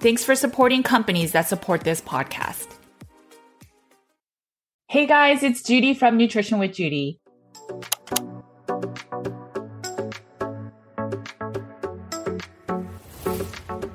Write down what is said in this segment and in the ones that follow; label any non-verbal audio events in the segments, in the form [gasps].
Thanks for supporting companies that support this podcast. Hey guys, it's Judy from Nutrition with Judy.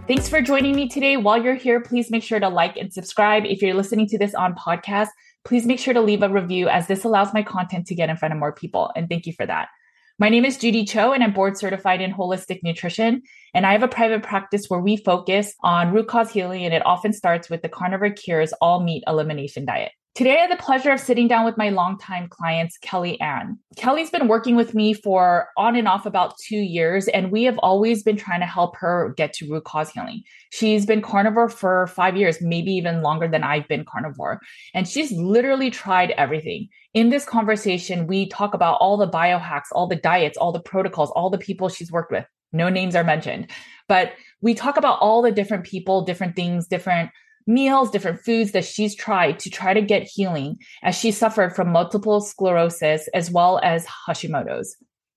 Thanks for joining me today. While you're here, please make sure to like and subscribe. If you're listening to this on podcast, please make sure to leave a review as this allows my content to get in front of more people. And thank you for that. My name is Judy Cho, and I'm board certified in holistic nutrition. And I have a private practice where we focus on root cause healing, and it often starts with the Carnivore Cures all meat elimination diet. Today, I had the pleasure of sitting down with my longtime clients, Kelly Ann. Kelly's been working with me for on and off about two years, and we have always been trying to help her get to root cause healing. She's been carnivore for five years, maybe even longer than I've been carnivore. And she's literally tried everything. In this conversation, we talk about all the biohacks, all the diets, all the protocols, all the people she's worked with. No names are mentioned, but we talk about all the different people, different things, different meals, different foods that she's tried to try to get healing as she suffered from multiple sclerosis as well as Hashimoto's.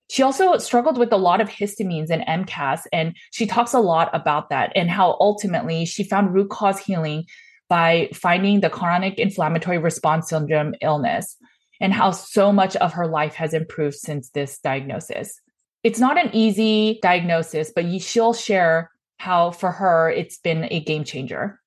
She also struggled with a lot of histamines and MCAS, and she talks a lot about that and how ultimately she found root cause healing by finding the chronic inflammatory response syndrome illness and how so much of her life has improved since this diagnosis. It's not an easy diagnosis, but she'll share how for her it's been a game changer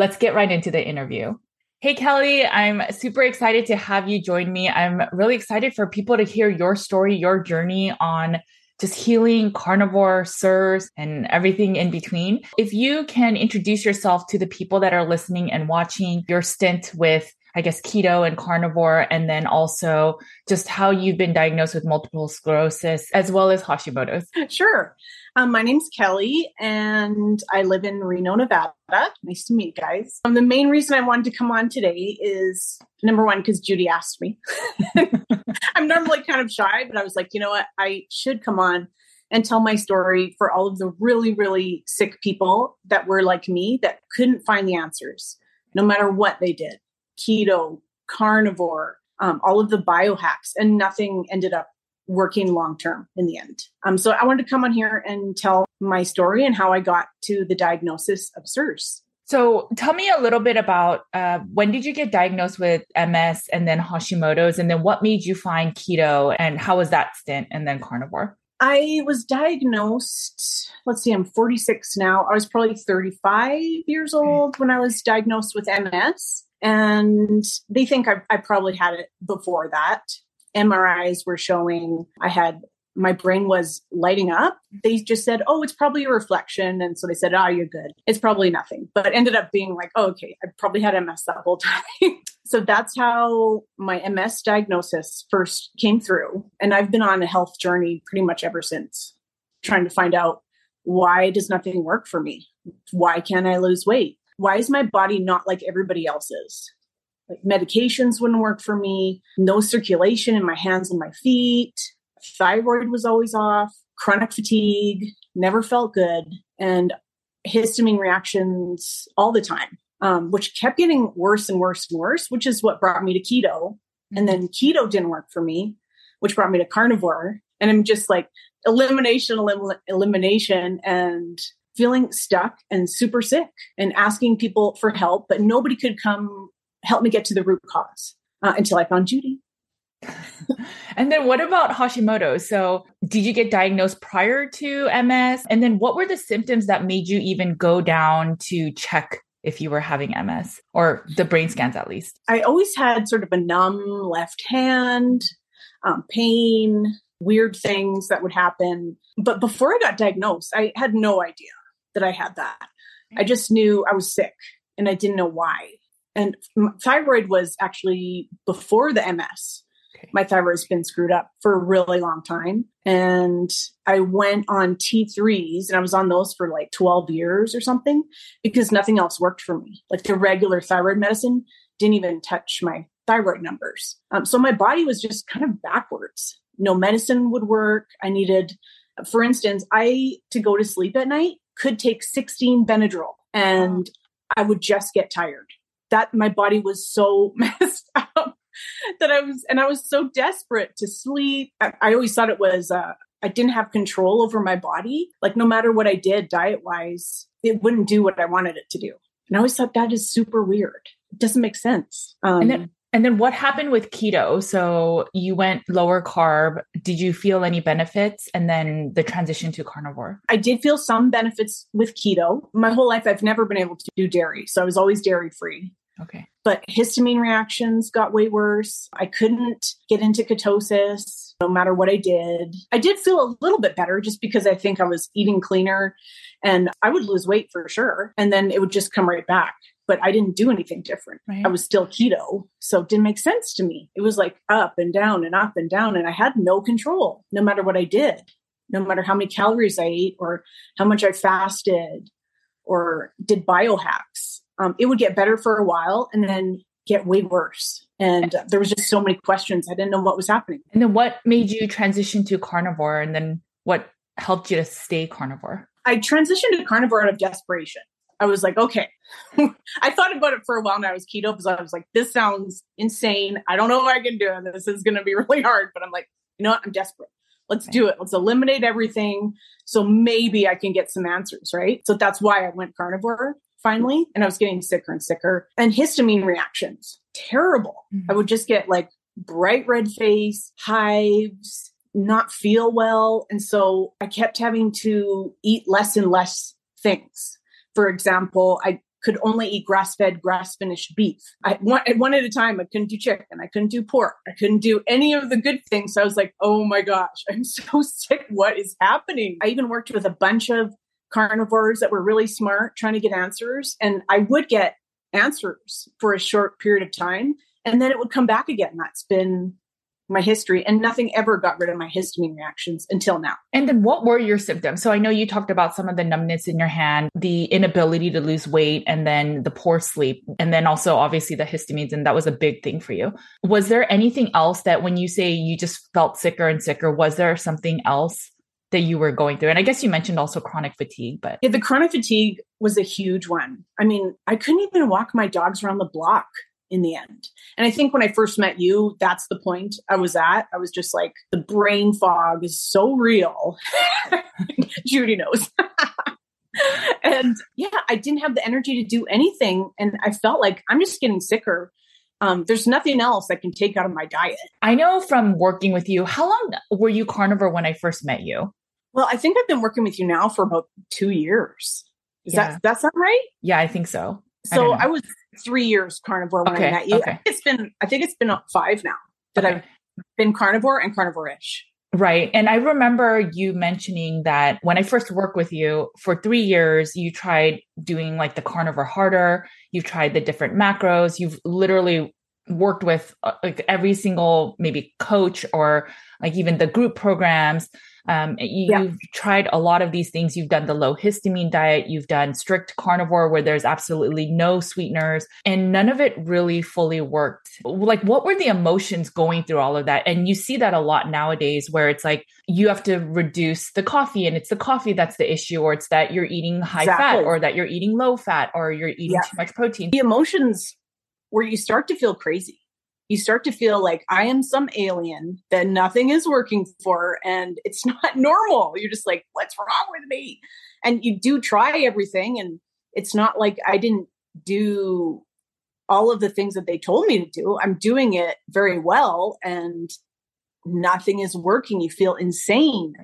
let's get right into the interview. Hey, Kelly, I'm super excited to have you join me. I'm really excited for people to hear your story, your journey on just healing carnivore, CIRS, and everything in between. If you can introduce yourself to the people that are listening and watching your stint with I guess, keto and carnivore, and then also just how you've been diagnosed with multiple sclerosis as well as Hashimoto's. Sure. Um, my name's Kelly, and I live in Reno, Nevada. Nice to meet you guys. Um, the main reason I wanted to come on today is number one, because Judy asked me. [laughs] I'm normally kind of shy, but I was like, you know what? I should come on and tell my story for all of the really, really sick people that were like me that couldn't find the answers, no matter what they did keto, carnivore, um, all of the biohacks, and nothing ended up working long term in the end. Um, so I wanted to come on here and tell my story and how I got to the diagnosis of CIRS. So tell me a little bit about uh, when did you get diagnosed with MS and then Hashimoto's, and then what made you find keto, and how was that stint, and then carnivore? I was diagnosed, let's see, I'm 46 now. I was probably 35 years old when I was diagnosed with MS. And they think I, I probably had it before that. MRIs were showing I had my brain was lighting up. They just said, Oh, it's probably a reflection. And so they said, Oh, you're good. It's probably nothing. But ended up being like, oh, okay, I probably had MS that whole [laughs] time. so that's how my MS diagnosis first came through. And I've been on a health journey pretty much ever since, trying to find out why does nothing work for me? Why can't I lose weight? why is my body not like everybody else's? Like medications wouldn't work for me, no circulation in my hands and my feet, thyroid was always off, chronic fatigue, never felt good, and histamine reactions all the time, um, which kept getting worse and worse and worse, which is what brought me to keto. And then keto didn't work for me, which brought me to carnivore. And I'm just like elimination, elim- elimination, and feeling stuck and super sick and asking people for help, but nobody could come help me get to the root cause uh, until I found Judy. [laughs] and then what about Hashimoto? So, did you get diagnosed prior to MS? And then what were the symptoms that made you even go down to check if you were having MS or the brain scans at least? I always had sort of a numb left hand, um, pain, weird things that would happen. But before I got diagnosed, I had no idea that I had that. I just knew I was sick and I didn't know why. And thyroid was actually before the MS. Okay. My thyroid's been screwed up for a really long time. And I went on T3s and I was on those for like 12 years or something because nothing else worked for me. Like the regular thyroid medicine didn't even touch my thyroid numbers. Um, so my body was just kind of backwards. No medicine would work. I needed, for instance, I to go to sleep at night could take 16 Benadryl and I would just get tired. That my body was so [laughs] messed up that I was, and I was so desperate to sleep. I, I always thought it was, uh, I didn't have control over my body. Like no matter what I did diet wise, it wouldn't do what I wanted it to do. And I always thought that is super weird. It doesn't make sense. Um, and then, and then what happened with keto? So you went lower carb. Did you feel any benefits? And then the transition to carnivore? I did feel some benefits with keto. My whole life, I've never been able to do dairy. So I was always dairy free. Okay. But histamine reactions got way worse. I couldn't get into ketosis no matter what I did. I did feel a little bit better just because I think I was eating cleaner and I would lose weight for sure. And then it would just come right back. But I didn't do anything different. Right. I was still keto. So it didn't make sense to me. It was like up and down and up and down. And I had no control no matter what I did, no matter how many calories I ate or how much I fasted or did biohacks um, it would get better for a while and then get way worse. And uh, there was just so many questions. I didn't know what was happening. And then what made you transition to carnivore? And then what helped you to stay carnivore? I transitioned to carnivore out of desperation. I was like, okay. [laughs] I thought about it for a while now. I was keto because I was like, this sounds insane. I don't know if I can do. This is going to be [laughs] really hard. But I'm like, you know what? I'm desperate. Let's do it. Let's eliminate everything. So maybe I can get some answers, right? So that's why I went carnivore finally, and I was getting sicker and sicker. And histamine reactions, terrible. Mm-hmm. I would just get like bright red face, hives, not feel well. And so I kept having to eat less and less things. For example, I could only eat grass fed, grass finished beef. I one, one at a time. I couldn't do chicken. I couldn't do pork. I couldn't do any of the good things. So I was like, oh my gosh, I'm so [laughs] sick. What is happening? I even worked with a bunch of carnivores that were really smart trying to get answers. And I would get answers for a short period of time and then it would come back again. That's been my history and nothing ever got rid of my histamine reactions until now. And then what were your symptoms? So I know you talked about some of the numbness in your hand, the inability to lose weight, and then the poor sleep, and then also obviously the histamines. And that was a big thing for you. Was there anything else that when you say you just felt sicker and sicker, was there something else that you were going through? And I guess you mentioned also chronic fatigue, but yeah, the chronic fatigue was a huge one. I mean, I couldn't even walk my dogs around the block in the end. And I think when I first met you, that's the point I was at. I was just like, the brain fog is so real. [laughs] Judy knows. [laughs] and yeah, I didn't have the energy to do anything. And I felt like I'm just getting sicker. Um, there's nothing else I can take out of my diet. I know from working with you, how long were you carnivore when I first met you? Well, I think I've been working with you now for about two years. Is yeah. that that's not right? Yeah, I think so. So I, I was three years carnivore when okay. I met you. Okay. it's been I think it's been five now that okay. I've been carnivore and carnivore-ish. Right. And I remember you mentioning that when I first worked with you for three years, you tried doing like the carnivore harder. You've tried the different macros. You've literally worked with uh, like every single maybe coach or like even the group programs um, you, yeah. You've tried a lot of these things. You've done the low histamine diet. You've done strict carnivore where there's absolutely no sweeteners, and none of it really fully worked. Like, what were the emotions going through all of that? And you see that a lot nowadays where it's like you have to reduce the coffee, and it's the coffee that's the issue, or it's that you're eating high exactly. fat, or that you're eating low fat, or you're eating yeah. too much protein. The emotions where you start to feel crazy you start to feel like I am some alien that nothing is working for and it's [laughs] not normal. You're just like, what's wrong with me? And you do try everything. And it's not like I didn't do all of the things that they told me to do. I'm doing it very well and nothing is working. You feel insane.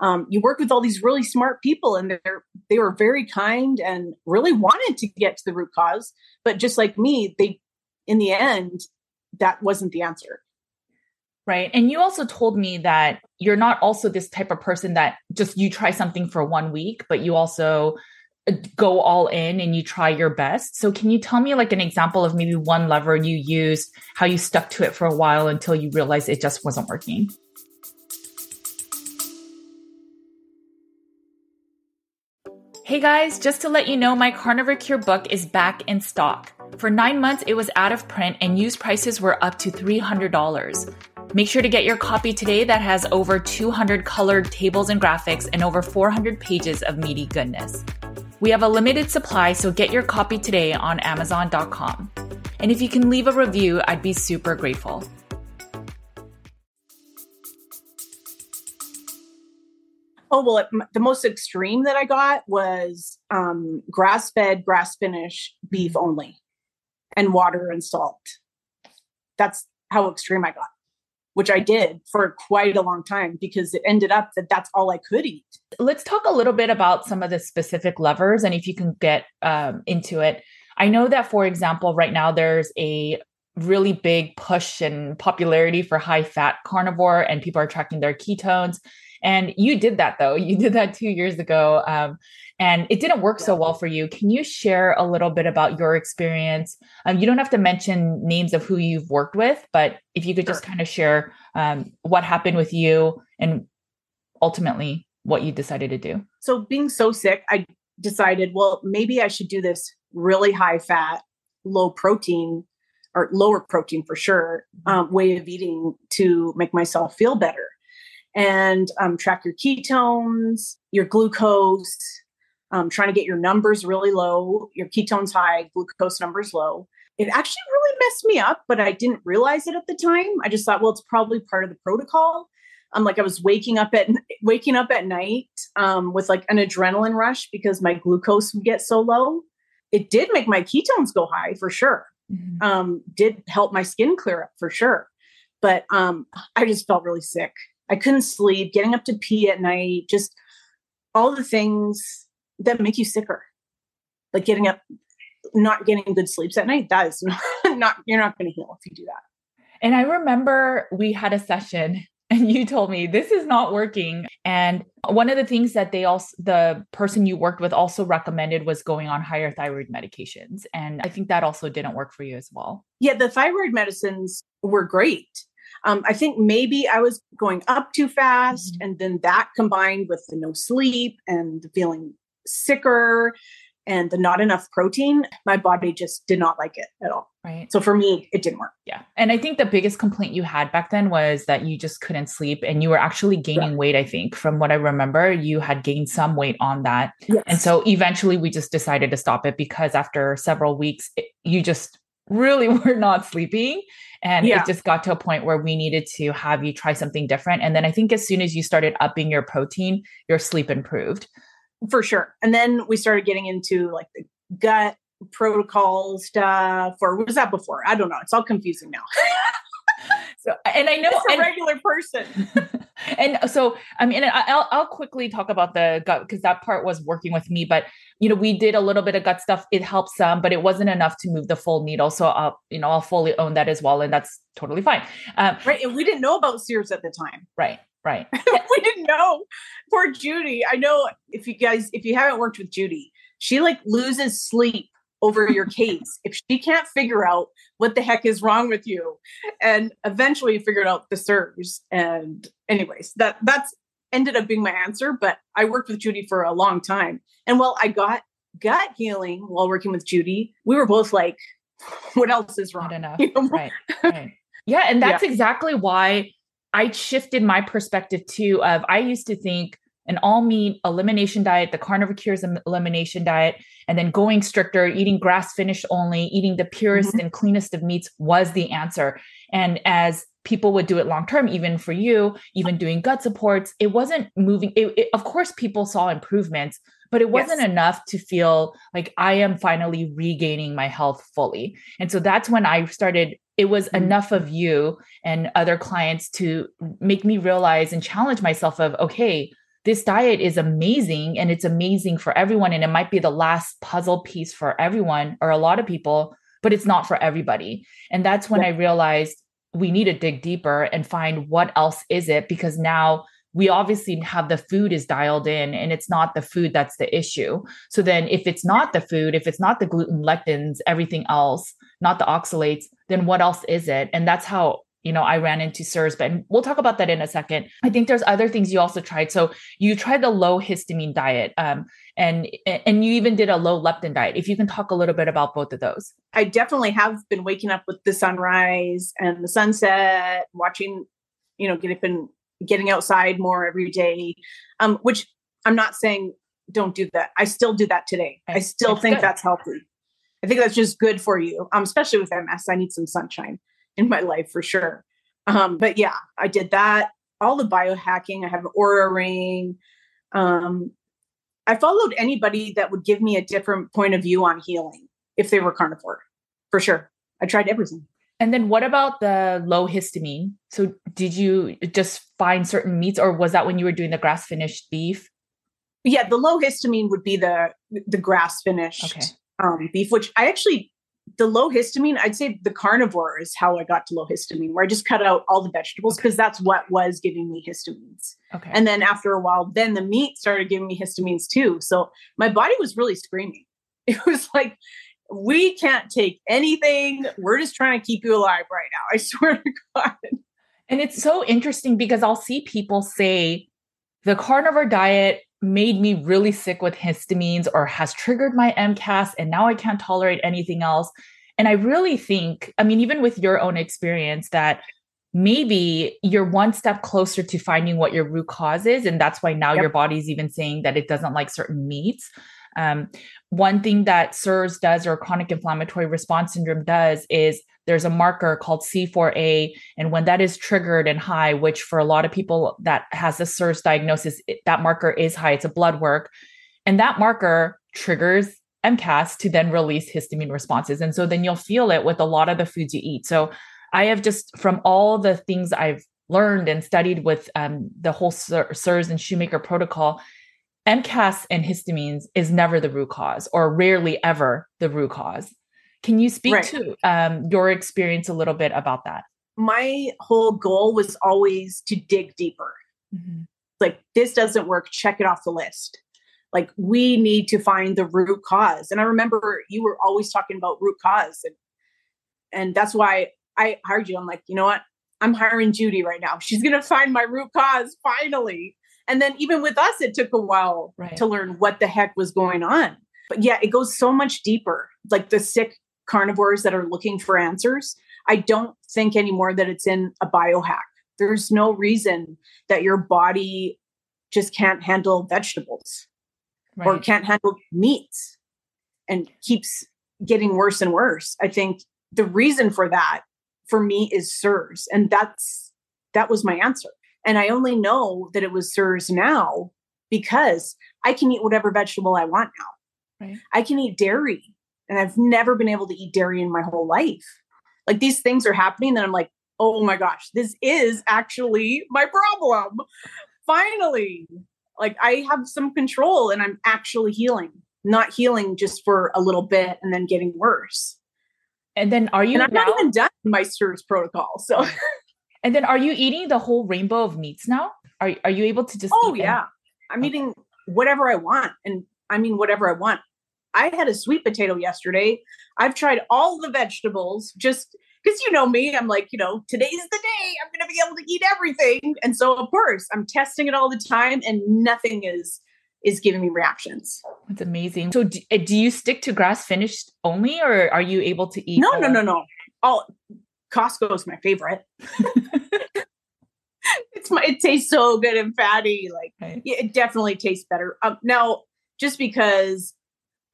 Um, you work with all these really smart people and they're they were very kind and really wanted to get to the root cause but just like me they in the end that wasn't the answer. Right. And you also told me that you're not also this type of person that just you try something for one week, but you also uh, go all in and you try your best. So can you tell me like an example of maybe one lever you used, how you stuck to it for a while until you realized it just wasn't working? Hey guys, just to let you know, my Carnivore Cure book is back in stock. For nine months, it was out of print and used prices were up to $300. Make sure to get your copy today that has over 200 colored tables and graphics and over 400 pages of meaty goodness. We have a limited supply, so get your copy today on Amazon.com. And if you can leave a review, I'd be super grateful. Oh well, it, the most extreme that I got was um, grass-fed, grass-finished beef only and water and salt. That's how extreme I got, which I did for quite a long time because it ended up that that's all I could eat. Let's talk a little bit about some of the specific levers and if you can get um, into it. I know that, for example, right now there's a really big push and popularity for high fat carnivore, and people are tracking their ketones. And you did that though. [laughs] You did that two years ago. Um, and it didn't work so well for you. Can you share a little bit about your experience? Um, you don't have to mention names of who you've worked with, but if you could just kind of share um, what happened with you and ultimately what you decided to do. So, being so sick, I decided, well, maybe I should do this really high fat, low protein or lower protein for sure mm-hmm. um, way of eating to make myself feel better and um, track your ketones, your glucose, um, trying to get your numbers really low, your ketones high, glucose numbers low. It actually really messed me up, but I didn't realize it at the time. I just thought, well, it's probably part of the protocol. Um, like I was waking up at waking up at night um, with like an adrenaline rush because my glucose would get so low. It did make my ketones go high for sure. Mm-hmm. Um, did help my skin clear up for sure, but um, I just felt really sick. I couldn't sleep, getting up to pee at night, just all the things that make you sicker. Like getting up, not getting good sleeps at night, that is not, [laughs] not you're not going to heal if you do that. And I remember we had a session and you told me this is not working. And one of the things that they also, the person you worked with also recommended was going on higher thyroid medications. And I think that also didn't work for you as well. Yeah, the thyroid medicines were great. Um, I think maybe I was going up too fast, mm-hmm. and then that combined with the no sleep and the feeling sicker and the not enough protein, my body just did not like it at all. Right. So for me, it didn't work. Yeah. And I think the biggest complaint you had back then was that you just couldn't sleep and you were actually gaining yeah. weight. I think from what I remember, you had gained some weight on that. Yes. And so eventually we just decided to stop it because after several weeks, it, you just really [laughs] were not sleeping. And yeah. it just got to a point where we needed to have you try something different. And then I think as soon as you started upping your protein, your sleep improved. For sure. And then we started getting into like the gut protocol stuff, or was that before? I don't know. It's all confusing now. [laughs] so, and I know it's a regular person. [laughs] and so, I mean, I'll, I'll quickly talk about the gut because that part was working with me, but you know, we did a little bit of gut stuff. It helped some, but it wasn't enough to move the full needle. So I'll, you know, I'll fully own that as well. And that's totally fine. Um, right. And we didn't know about CIRS at the time. Right. Right. [laughs] we didn't know. Poor Judy. I know if you guys, if you haven't worked with Judy, she like loses sleep over your [laughs] case if she can't figure out what the heck is wrong with you and eventually figured out the CIRS and anyways that that's ended up being my answer, but I worked with Judy for a long time. And while I got gut healing while working with Judy, we were both like, what else is wrong? enough. [laughs] You know? Right. Right. Yeah. And that's yeah. exactly why I shifted my perspective too of I used to think an all meat elimination diet, the carnivore cures elimination diet, and then going stricter, eating grass finished only, eating the purest mm-hmm. and cleanest of meats was the answer. And as people would do it long term, even for you, even doing gut supports, it wasn't moving. It, it, of course, people saw improvements, but it wasn't yes. enough to feel like I am finally regaining my health fully. And so that's when I started. It was mm-hmm. enough of you and other clients to make me realize and challenge myself of, okay, this diet is amazing and it's amazing for everyone. And it might be the last puzzle piece for everyone or a lot of people, but it's not for everybody. And that's when yeah. I realized we need to dig deeper and find what else is it because now we obviously have the food is dialed in and it's not the food that's the issue. So then if it's not the food, if it's not the gluten, lectins, everything else, not the oxalates, then what else is it? And that's how you know, I ran into CIRS, but we'll talk about that in a second. I think there's other things you also tried. So you tried the low histamine diet, um, and and you even did a low lectin diet. If you can talk a little bit about both of those. I definitely have been waking up with the sunrise and the sunset, watching, you know, get up and getting outside more every day. Um, which I'm not saying don't do that. I still do that today. I still think good. that's healthy. I think that's just good for you, um, especially with MS. I need some sunshine [laughs] in my life for sure. Um, but yeah, I did that. All the biohacking. I have an Oura ring. Um, I followed anybody that would give me a different point of view on healing if they were carnivore, for sure. I tried everything. And then what about the low histamine? So did you just find certain meats or was that when you were doing the grass finished beef? Yeah, the low histamine would be the the grass finished okay. um, beef, which I actually the low histamine, I'd say the carnivore is how I got to low histamine, where I just cut out all the vegetables because okay. that's what was giving me histamines. Okay. And then after a while, then the meat started giving me histamines too. So my body was really screaming. [laughs] It was like, we can't take anything. We're just trying to keep you alive right now. I [laughs] swear to God. And it's so interesting because I'll see people say the carnivore diet made me really sick with histamines or has triggered my MCAS and now I can't tolerate anything else. And I really think, I mean, even with your own experience, that maybe you're one step closer to finding what your root cause is. And that's why now yep. your body's even saying that it doesn't like certain meats. Um, one thing that CIRS does or chronic inflammatory response syndrome does is there's a marker called C4A. And when that is triggered and high, which for a lot of people that has a CIRS diagnosis, it, that marker is high, it's a blood work. And that marker triggers MCAS to then release histamine responses. And so then you'll feel it with a lot of the foods you eat. So I have just, from all the things I've learned and studied with um, the whole CIRS and Shoemaker protocol, MCAS and histamines is never the root cause or rarely ever the root cause. Can you speak right. to um, your experience a little bit about that? My whole goal was always to dig deeper. Mm-hmm. Like, this doesn't work, check it off the list. Like, we need to find the root cause. And I remember you were always talking about root cause. And, and that's why I hired you. I'm like, you know what? I'm hiring Judy right now. She's going to find my root cause finally. And then even with us, it took a while right. to learn what the heck was going on. But yeah, it goes so much deeper. Like the sick carnivores that are looking for answers. I don't think anymore that it's in a biohack. There's no reason that your body just can't handle vegetables right. or can't handle meats and keeps getting worse and worse. I think the reason for that for me is CIRS. And that's that was my answer. And I only know that it was CIRS now because I can eat whatever vegetable I want now. Right. I can eat dairy and I've never been able to eat dairy in my whole life. Like these things are happening, and I'm like, oh my gosh, this is actually my problem. Finally, like I have some control and I'm actually healing, not healing just for a little bit and then getting worse. And then are you? And I'm now- not even done my CIRS protocol. So, oh. [laughs] and then are you eating the whole rainbow of meats now? Are are you able to just? Oh yeah, I'm okay. eating whatever I want, and I mean whatever I want. I had a sweet potato yesterday. I've tried all the vegetables just because you know me, I'm like, you know, today's the day I'm going to be able to eat everything. And so, of course, I'm testing it all the time and nothing is is giving me reactions. That's amazing. So, do, uh, do you stick to grass finished only, or are you able to eat? No, no, no, no. All Costco is my favorite. [laughs] it's my, it tastes so good and fatty. Like right. yeah, it definitely tastes better. Um, now, just because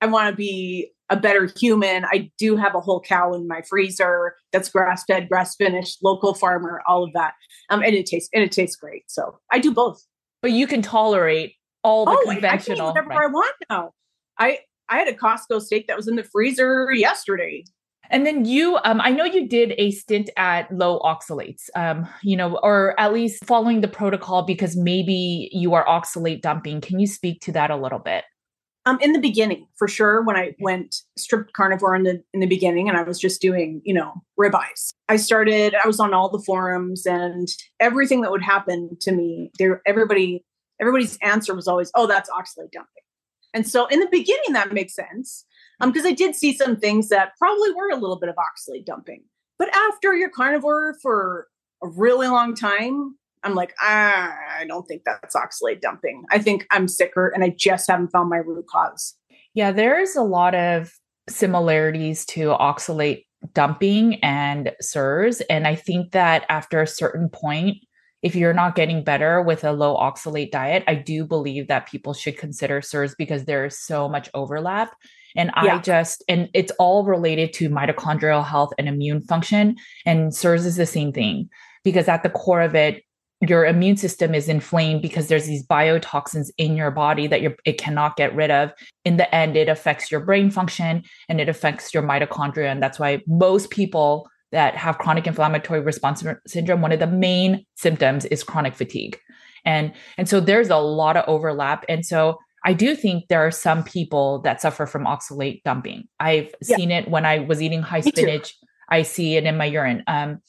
I want to be a better human, I do have a whole cow in my freezer that's grass fed, grass finished, local farmer, all of that. Um, and it tastes and it tastes great. So I do both. But you can tolerate all the oh, conventional. I can whatever right. I want now. I I had a Costco steak that was in the freezer yesterday. And then you, um, I know you did a stint at low oxalates, um, you know, or at least following the protocol because maybe you are oxalate dumping. Can you speak to that a little bit? Um, in the beginning, for sure, when I went stripped carnivore in the in the beginning, and I was just doing, you know, ribeyes. I started. I was on all the forums, and everything that would happen to me, there, everybody, everybody's answer was always, "Oh, that's oxalate dumping." And so in the beginning, that makes sense because um, I did see some things that probably were a little bit of oxalate dumping. But after you're carnivore for a really long time, I'm like, ah, I don't think that's oxalate dumping. I think I'm sicker and I just haven't found my root cause. Yeah, there's a lot of similarities to oxalate dumping and CIRS. And I think that after a certain point, if you're not getting better with a low oxalate diet, I do believe that people should consider CIRS because there is so much overlap. And yeah. I just, and it's all related to mitochondrial health and immune function. And CIRS is the same thing because at the core of it, your immune system is inflamed because there's these biotoxins in your body that it cannot get rid of. In the end, it affects your brain function and it affects your mitochondria. And that's why most people that have chronic inflammatory response syndrome, one of the main symptoms is chronic fatigue. And, and so there's a lot of overlap. And so I do think there are some people that suffer from oxalate dumping. I've yeah. seen it when I was eating high Me spinach. Too. I see it in my urine. Um,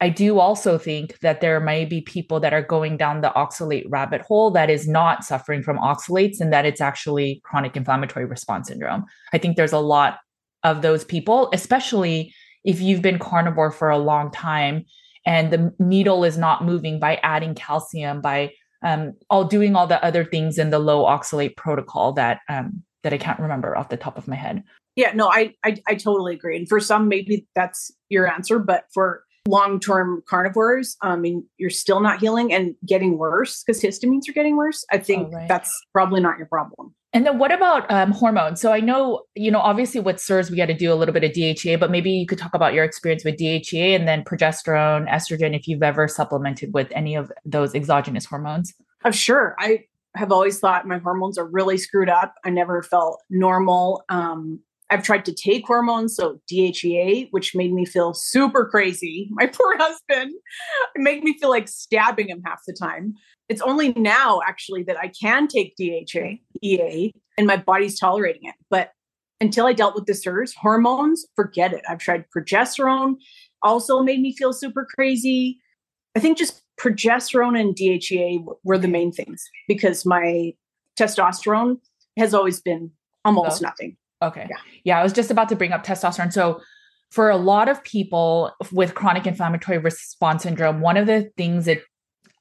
I do also think that there may be people that are going down the oxalate rabbit hole that is not suffering from oxalates and that it's actually chronic inflammatory response syndrome. I think there's a lot of those people, especially if you've been carnivore for a long time and the needle is not moving by adding calcium by um, all doing all the other things in the low oxalate protocol that um, that I can't remember off the top of my head. Yeah, no, I, I I totally agree. And for some, maybe that's your answer, but for long-term carnivores, I mean, you're still not healing and getting worse because histamines are getting worse. I think oh, right. that's probably not your problem. And then what about um, hormones? So I know, you know, obviously with CIRS, we got to do a little bit of DHEA, but maybe you could talk about your experience with DHEA and then progesterone, estrogen, if you've ever supplemented with any of those exogenous hormones. Oh, sure. I have always thought my hormones are really screwed up. I never felt normal. Um, I've tried to take hormones, so DHEA, which made me feel super crazy. [laughs] My poor husband it made me feel like stabbing him half the time. It's only now actually that I can take DHEA and my body's tolerating it. But until I dealt with the CIRS, hormones, forget it. I've tried progesterone, also made me feel super crazy. I think just progesterone and DHEA were the main things because my testosterone has always been almost oh. nothing. Okay. Yeah. yeah, I was just about to bring up testosterone. So, for a lot of people with chronic inflammatory response syndrome, one of the things it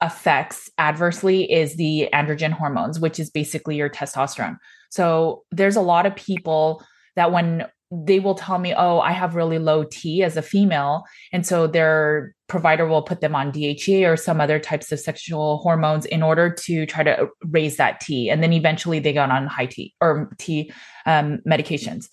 affects adversely is the androgen hormones, which is basically your testosterone. So, there's a lot of people that when they will tell me, oh, I have really low T as a female. And so their provider will put them on DHEA or some other types of sexual hormones in order to try to raise that T. And then eventually they got on high T or T um, medications.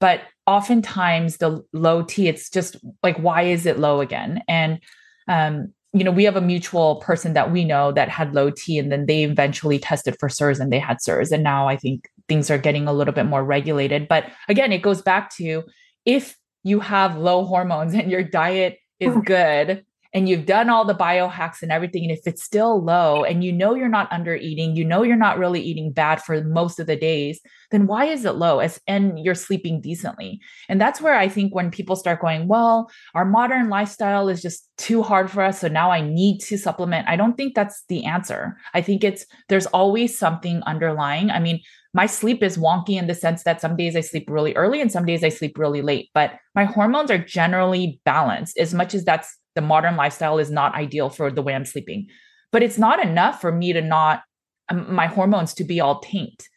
But oftentimes the low T, it's just like, why is it low again? And um, you know, we have a mutual person that we know that had low T and then they eventually tested for CIRS and they had CIRS. And now I think things are getting a little bit more regulated. But again, it goes back to if you have low hormones [laughs] and your diet is oh. good, and you've done all the biohacks and everything, and if it's still low and you know you're not under eating, you know you're not really eating bad for most of the days, then why is it low? As and you're sleeping decently. And that's where I think when people start going, well, our modern lifestyle is just too hard for us. So now I need to supplement. I don't think that's the answer. I think it's there's always something underlying. I mean, my sleep is wonky in the sense that some days I sleep really early and some days I sleep really late, but my hormones are generally balanced as much as that's the modern lifestyle is not ideal for the way I'm sleeping. But it's not enough for me to not, um, my hormones to be all taint.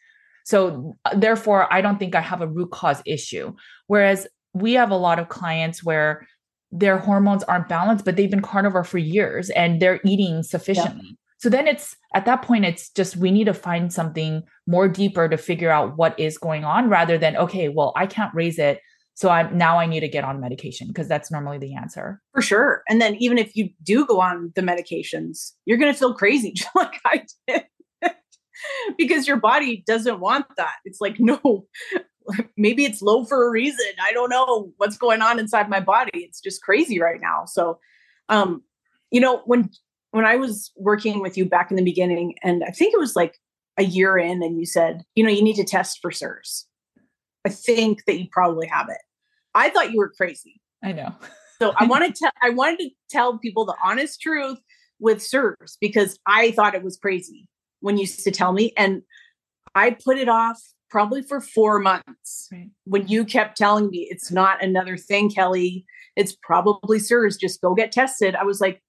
So uh, therefore, I don't think I have a root cause issue. Whereas we have a lot of clients where their hormones aren't balanced, but they've been carnivore for years and they're eating sufficiently. Yeah. So then it's at that point, it's just we need to find something more deeper to figure out what is going on rather than, okay, well, I can't raise it. So I'm now I need to get on medication because that's normally the answer. For sure. And then even if you do go on the medications, you're going to feel crazy [laughs] just like I did. [laughs] because your body doesn't want that. It's like, [laughs] no, maybe it's low for a reason. I don't know what's going on inside my body. It's just crazy right now. So, um, you know, when when I was working with you back in the beginning, and I think it was like a year in, and you said, you know, you need to test for CIRS. I think that you probably have it. I thought you were crazy. I know. so I [laughs] wanted to I wanted to tell people the honest truth with CIRS because I thought it was crazy when you used to tell me. And I put it off probably for four months right. when you kept telling me it's not another thing, Kelly. It's probably CIRS. Just go get tested. I was like,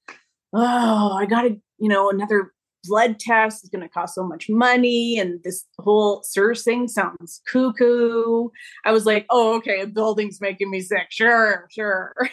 oh, I got to, you know, another blood test is going to cost so much money. And this whole CIRS thing sounds cuckoo. I was like, oh, okay, a building's making me sick. Sure, sure. [laughs]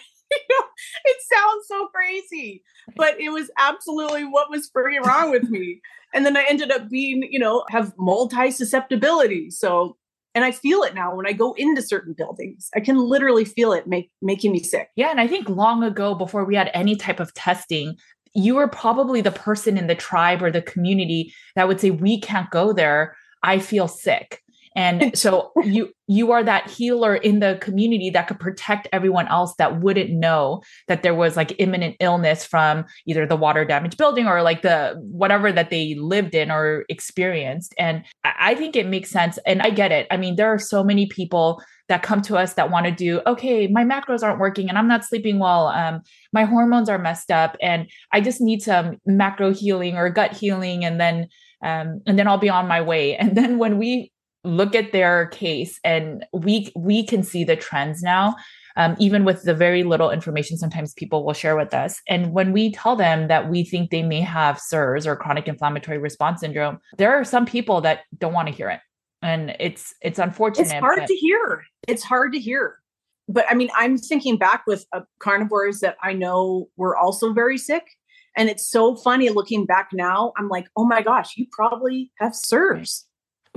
it sounds so crazy, but it was absolutely what was freaking wrong with me. And then I ended up being, you know, have multi susceptibility. So, and I feel it now when I go into certain buildings. I can literally feel it make making me sick. Yeah, and I think long ago, before we had any type of testing, you were probably the person in the tribe or the community that would say, "We can't go there. I feel sick." and [laughs] so you you are that healer in the community that could protect everyone else that wouldn't know that there was like imminent illness from either the water damaged building or like the whatever that they lived in or experienced and i think it makes sense and i get it i mean there are so many people that come to us that want to do okay my macros aren't working and i'm not sleeping well um, my hormones are messed up and i just need some macro healing or gut healing and then um, and then I'll be on my way. [laughs] And then when we look at their case and we we can see the trends now um, even with the very little information sometimes people will share with us and when we tell them that we think they may have CIRS or chronic inflammatory response syndrome there are some people that don't want to hear it and it's it's unfortunate it's hard but- to hear. It's hard to hear. But i mean i'm thinking back with uh, carnivores that i know were also very sick and it's so funny looking back now i'm like oh my gosh you probably have CIRS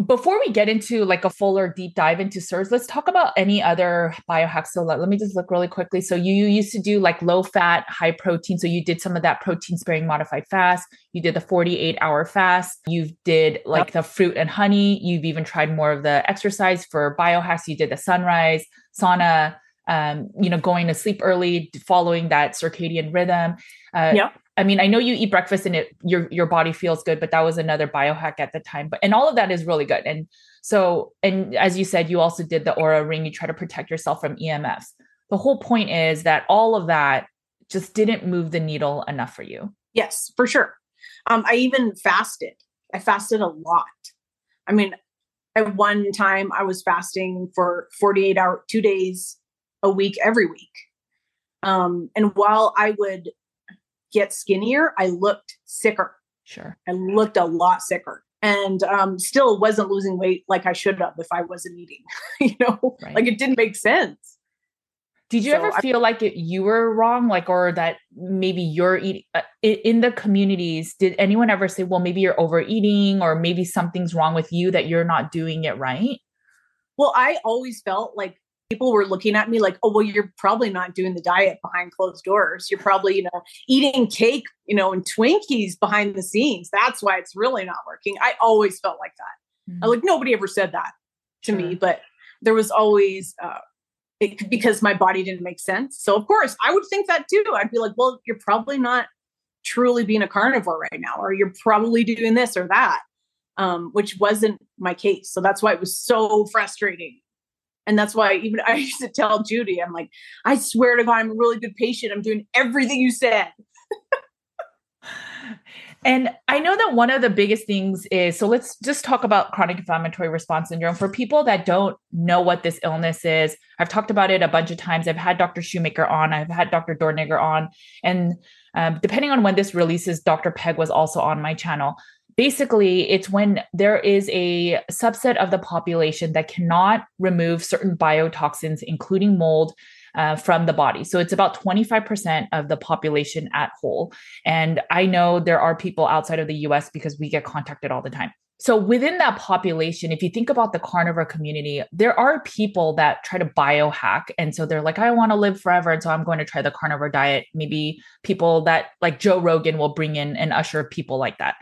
before we get into like a fuller deep dive into CIRS, let's talk about any other biohacks. So let, let me just look really quickly. So you, you used to do like low fat, high protein. So you did some of that protein sparing modified fast. You did the 48 hour fast. You did like the fruit and honey. You've even tried more of the exercise for biohacks. You did the sunrise, sauna, um, you know, going to sleep early, following that circadian rhythm. Uh, yeah. I mean, I know you eat breakfast and it your your body feels good, but that was another biohack at the time. But and all of that is really good. And so, and as you said, you also did the Oura ring. You try to protect yourself from EMFs. The whole point is that all of that just didn't move the needle enough for you. Yes, for sure. Um, I even fasted. I fasted a lot. I mean, at one time I was fasting for 48 hour, two days a week, every week. Um, and while I would get skinnier, I looked sicker. Sure. I looked a lot sicker and um, still wasn't losing weight like I should have if I wasn't eating. [laughs] you know, right. like it didn't make sense. Did you so ever feel I, like it, you were wrong, like, or that maybe you're eating uh, in the communities? Did anyone ever say, well, maybe you're overeating, or maybe something's wrong with you that you're not doing it right? Well, I always felt like people were looking at me like, oh, well, you're probably not doing the diet behind closed doors. You're probably, you know, eating cake, you know, and Twinkies behind the scenes. That's why it's really not working. I always felt like that. Mm-hmm. Like nobody ever said that to sure. me, but there was always, uh, it, because my body didn't make sense. So of course I would think that too. I'd be like, well, you're probably not truly being a carnivore right now, or you're probably doing this or that. Um, which wasn't my case. So that's why it was so frustrating and that's why even I [laughs] used to tell Judy, I'm like, I swear to God, I'm a really good patient. I'm doing everything you said. and I know that one of the biggest things is so let's just talk about chronic inflammatory response syndrome. For people that don't know what this illness is, I've talked about it a bunch of times. I've had Dr. Shoemaker on, I've had Dr. Dorniger on, and um, depending on when this releases, Dr. Peg was also on my channel basically it's when there is a subset of the population that cannot remove certain biotoxins including mold uh, from the body. So it's about 25% of the population at whole. And I know there are people outside of the US because we get contacted all the time. So within that population, if you think about the carnivore community, there are people that try to biohack. And so they're like, I want to live forever. And so I'm going to try the carnivore diet. Maybe people that like Joe Rogan will bring in and usher people like that.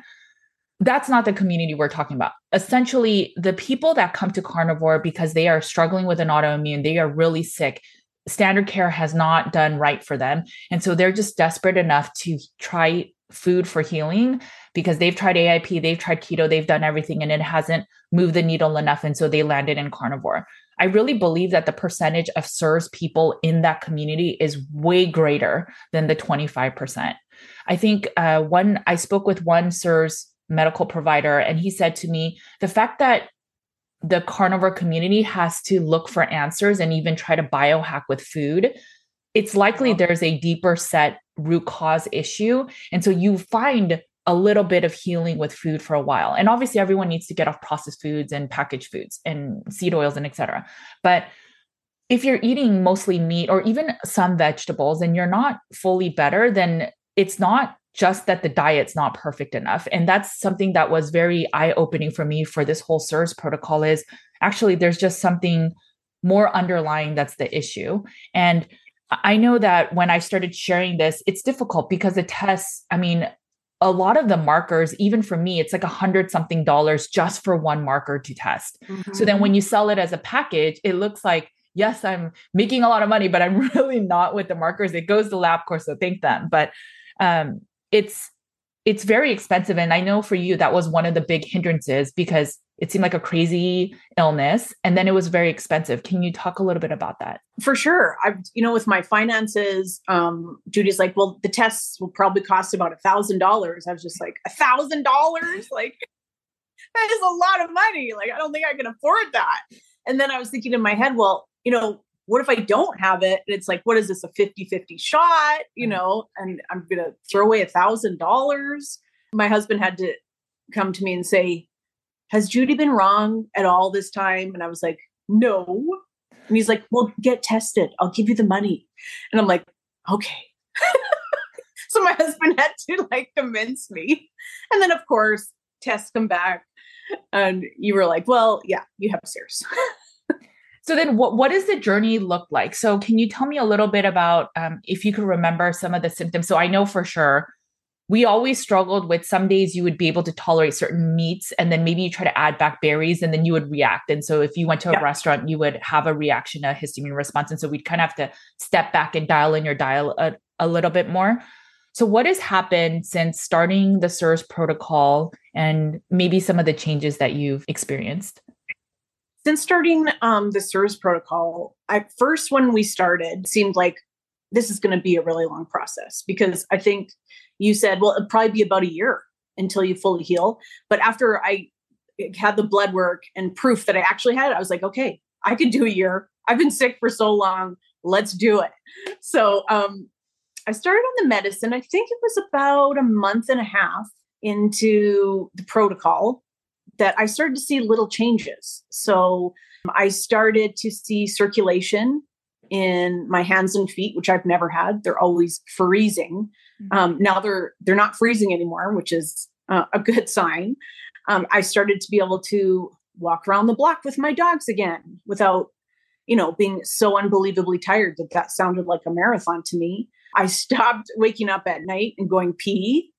That's not the community we're talking about. Essentially, the people that come to carnivore because they are struggling with an autoimmune, they are really sick. Standard care has not done right for them. And so they're just desperate enough to try food for healing because they've tried AIP, they've tried keto, they've done everything and it hasn't moved the needle enough. And so they landed in carnivore. I really believe that the percentage of CIRS people in that community is way greater than the 25%. I think uh, one, I spoke with one CIRS medical provider, and he said to me, the fact that the carnivore community has to look for answers and even try to biohack with food, it's likely there's a deeper set root cause issue. And so you find a little bit of healing with food for a while. And obviously everyone needs to get off processed foods and packaged foods and seed oils and etc. But if you're eating mostly meat or even some vegetables and you're not fully better, then it's not just that the diet's not perfect enough. And that's something that was very eye-opening for me for this whole CIRS protocol is actually there's just something more underlying that's the issue. And I know that when I started sharing this, it's difficult because the tests, I mean, a lot of the markers, even for me, it's like a hundred something dollars just for one marker to test. Mm-hmm. So then when you sell it as a package, it looks like, yes, I'm making a lot of money, but I'm [laughs] really not with the markers. It goes to LabCorp, so thank them. But um, it's it's very expensive. And I know for you, that was one of the big hindrances because it seemed like a crazy illness and then it was very expensive. Can you talk a little bit about that? For sure. I've you know with my finances um judy's like well the tests will probably cost about a thousand dollars. I was just like a thousand dollars? Like that is a lot of money. Like i don't think i can afford that. And then i was thinking in my head well you know what if i don't have it and it's like what is this a 50 50 shot you mm. know and i'm gonna throw away a thousand dollars my husband had to come to me and say has Judy been wrong at all this time? And I was like, no. And he's like, well, get tested. I'll give you the money. And I'm like, okay. [laughs] so my husband had to like convince me. And then, of course, tests come back. And you were like, well, yeah, you have CIRS. [laughs] so then what, what does the journey look like? So can you tell me a little bit about um, if you could remember some of the symptoms? So I know for sure we always struggled with some days you would be able to tolerate certain meats and then maybe you try to add back berries and then you would react and so if you went to a yeah. restaurant you would have a reaction a histamine response and so we'd kind of have to step back and dial in your dial a, a little bit more so what has happened since starting the CIRS protocol and maybe some of the changes that you've experienced since starting um, the CIRS protocol, at first when we started, seemed like this is going to be a really long process because I think you said, well, it'd probably be about a year until you fully heal. But after I had the blood work and proof that I actually had it, I was like, okay, I can do a year. I've been sick for so long. Let's do it. So um, I started on the medicine. I think it was about a month and a half into the protocol that I started to see little changes. So I started to see circulation in my hands and feet, which I've never had. They're always freezing. Mm-hmm. Um, now they're they're not freezing anymore, which is uh, a good sign. Um, I started to be able to walk around the block with my dogs again without, you know, being so unbelievably tired that that sounded like a marathon to me. I stopped waking up at night and going pee,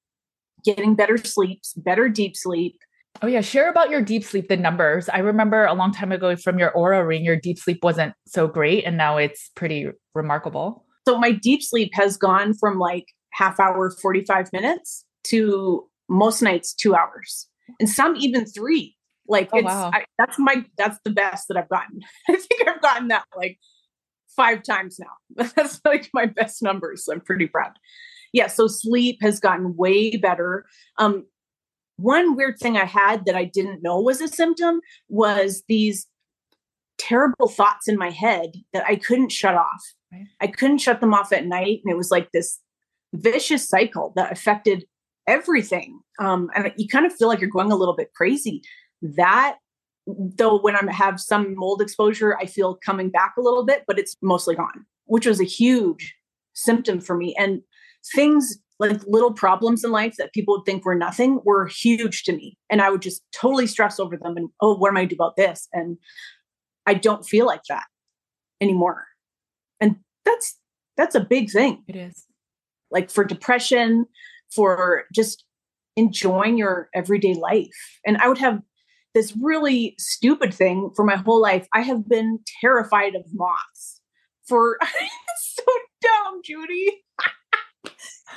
getting better sleeps, better deep sleep. Oh yeah, share about your deep sleep, the numbers. I remember a long time ago from your Oura ring, your deep sleep wasn't so great, and now it's pretty remarkable. So my deep sleep has gone from like half hour, 45 minutes to most nights, two hours, and some even three. Like oh, it's wow. I, that's my that's the best that I've gotten. [laughs] I think I've gotten that like five times now. [laughs] That's like my best numbers. I'm pretty proud. Yeah, so sleep has gotten way better. Um, one weird thing I had that I didn't know was a symptom was these terrible thoughts in my head that I couldn't shut off. Right. I couldn't shut them off at night. And it was like this vicious cycle that affected everything. Um, and you kind of feel like you're going a little bit crazy. That, though, when I have some mold exposure, I feel coming back a little bit, but it's mostly gone. which was a huge symptom for me. And things like little problems in life that people would think were nothing were huge to me. And I would just totally stress over them and, oh, what am I to do about this? And I don't feel like that anymore. And that's that's a big thing. It is. Like for depression, for just enjoying your everyday life. And I would have this really stupid thing for my whole life. I have been terrified of moths for [laughs] so dumb, Judy. [laughs]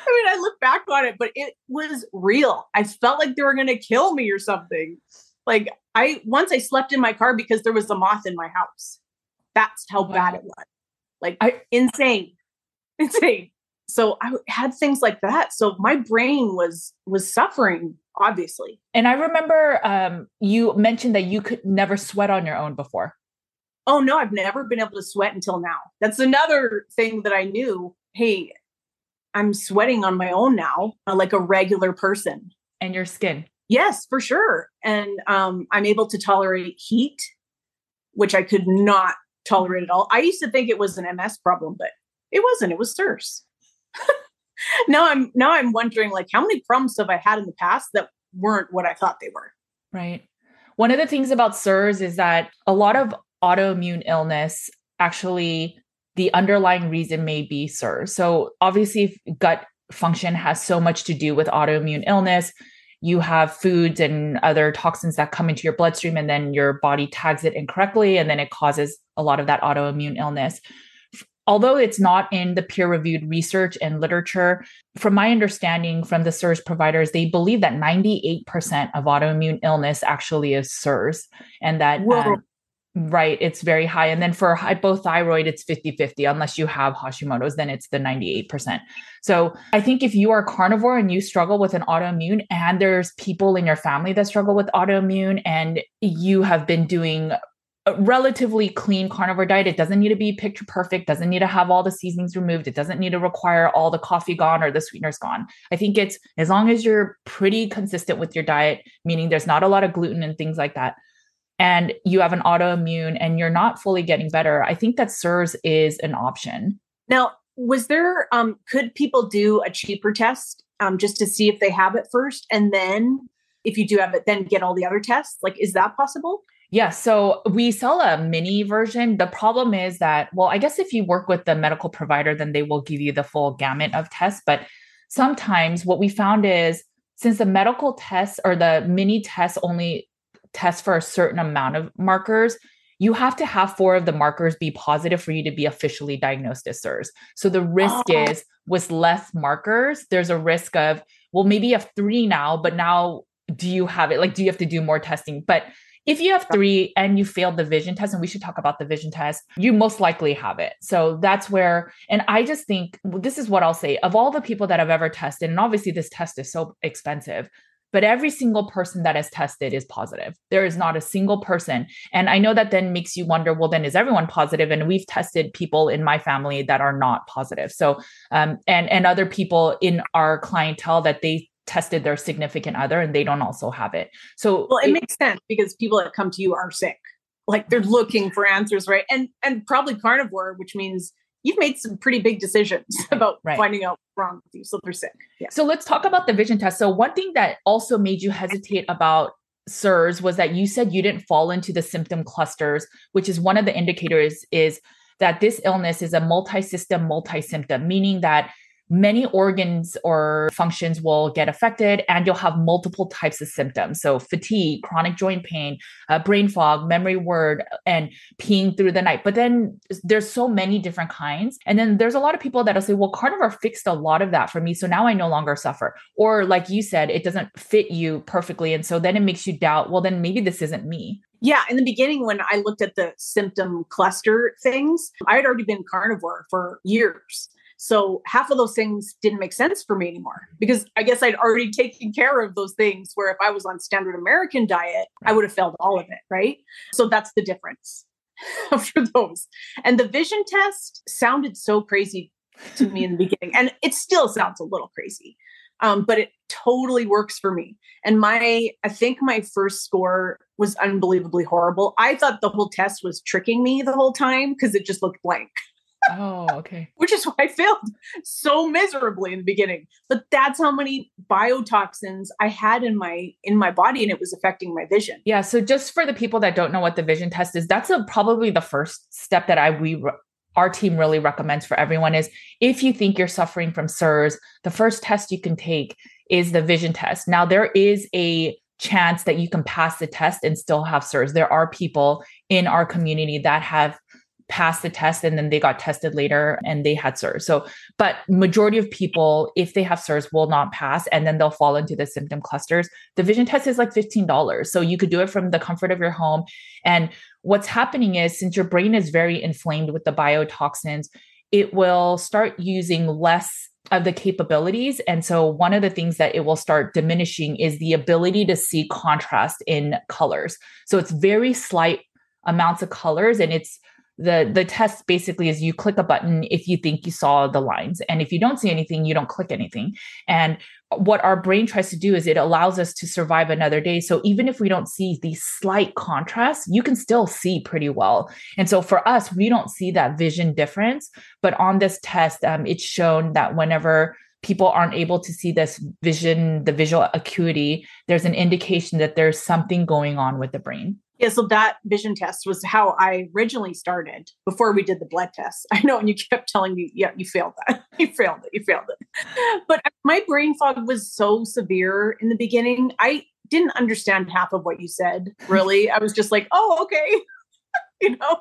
I mean, I look back on it, but it was real. I felt like they were going to kill me or something. Like I once I slept in my car because there was a moth in my house. That's how wow. bad it was. Like I, insane, insane. So I had things like that. So my brain was was suffering, obviously. And I remember um, you mentioned that you could never sweat on your own before. Oh no, I've never been able to sweat until now. That's another thing that I knew. Hey, I'm sweating on my own now, uh, like a regular person. And your skin. Yes, for sure. And um, I'm able to tolerate heat, which I could not tolerate at all. I used to think it was an MS problem, but it wasn't. It was CIRS. [laughs] now I'm now I'm wondering like how many problems have I had in the past that weren't what I thought they were. Right. One of the things about CIRS is that a lot of autoimmune illness actually the underlying reason may be CIRS. So obviously gut function has so much to do with autoimmune illness. You have foods and other toxins that come into your bloodstream, and then your body tags it incorrectly, and then it causes a lot of that autoimmune illness. Although it's not in the peer reviewed research and literature, from my understanding from the CIRS providers, they believe that 98% of autoimmune illness actually is CIRS and that um, Right. It's very high. And then for hypothyroid, it's 50 50. Unless you have Hashimoto's, then it's the 98%. So I think if you are carnivore and you struggle with an autoimmune, and there's people in your family that struggle with autoimmune, and you have been doing a relatively clean carnivore diet, it doesn't need to be picture perfect, doesn't need to have all the seasonings removed, it doesn't need to require all the coffee gone or the sweeteners gone. I think it's as long as you're pretty consistent with your diet, meaning there's not a lot of gluten and things like that and you have an autoimmune and you're not fully getting better, I think that CIRS is an option. Now, was there um could people do a cheaper test um just to see if they have it first and then if you do have it then get all the other tests? Like is that possible? Yeah, so we sell a mini version. The problem is that, well, I guess if you work with the medical provider, then they will give you the full gamut of tests. But sometimes what we found is since the medical tests or the mini tests only test for a certain amount of markers, you have to have four of the markers be positive for you to be officially diagnosed as CIRS. So the risk oh. is with less markers, there's a risk of, well, maybe you have three now, but now do you have it? Like, do you have to do more testing? But if you have three and you failed the vision test, and we should talk about the vision test, you most likely have it. So that's where, and I just think this is what I'll say of all the people that I've ever tested, and obviously this test is so expensive, but every single person that is tested is positive. There is not a single person. And I know that then makes you wonder well, then is everyone positive? And we've tested people in my family that are not positive. So, um, and, and other people in our clientele that they tested their significant other and they don't also have it. So, well, it, it makes sense because people that come to you are sick. Like they're looking for answers, right? And and probably carnivore, which means you've made some pretty big decisions about right. finding out what's wrong with you. So they're sick. Yeah. So let's talk about the vision test. So one thing that also made you hesitate about CIRS was that you said you didn't fall into the symptom clusters, which is one of the indicators is that this illness is a multi-system, multi-symptom, meaning that many organs or functions will get affected and you'll have multiple types of symptoms. So fatigue chronic joint pain uh, brain fog memory word and peeing through the night. But then there's so many different kinds. And then there's a lot of people that'll say well carnivore fixed a lot of that for me so now i no longer suffer. Or like you said it doesn't fit you perfectly and so then it makes you doubt well then maybe this isn't me. Yeah, in the beginning, when I looked at the symptom cluster things, I had already been carnivore for years. So half of those things didn't make sense for me anymore because I guess I'd already taken care of those things where if I was on standard American diet, I would have failed all of it, right? So that's the difference [laughs] for those. And the vision test sounded so crazy to me in the beginning and it still sounds a little crazy. Um, but it totally works for me. And my, I think my first score was unbelievably horrible. I thought the whole test was tricking me the whole time because it just looked blank. Oh, okay. Which is [laughs] why I failed so miserably in the beginning. But that's how many biotoxins I had in my in my body and it was affecting my vision. Yeah, so just for the people that don't know what the vision test is, that's a, probably the first step that I we our team really recommends for everyone is if you think you're suffering from CIRS, the first test you can take is the vision test. Now there is a chance that you can pass the test and still have CIRS. There are people in our community that have passed the test and then they got tested later and they had CIRS. So, but majority of people, if they have CIRS, will not pass and then they'll fall into the symptom clusters. The vision test is like $15. So you could do it from the comfort of your home. And what's happening is since your brain is very inflamed with the biotoxins, it will start using less of the capabilities. And so one of the things that it will start diminishing is the ability to see contrast in colors. So it's very slight amounts of colors and it's the the test basically is you click a button if you think you saw the lines. And if you don't see anything you don't click anything. And what our brain tries to do is it allows us to survive another day. So even if we don't see these slight contrasts you can still see pretty well. And so for us we don't see that vision difference. But on this test um, it's shown that whenever people aren't able to see this vision the visual acuity there's an indication that there's something going on with the brain yeah, so that vision test was how I originally started before we did the blood test. [laughs] I know, and you kept telling me, yeah, you failed that. [laughs] you failed it. You failed it. But my brain fog was so severe in the beginning. I didn't understand half of what you said, really. [laughs] I was just like, oh, okay. you know,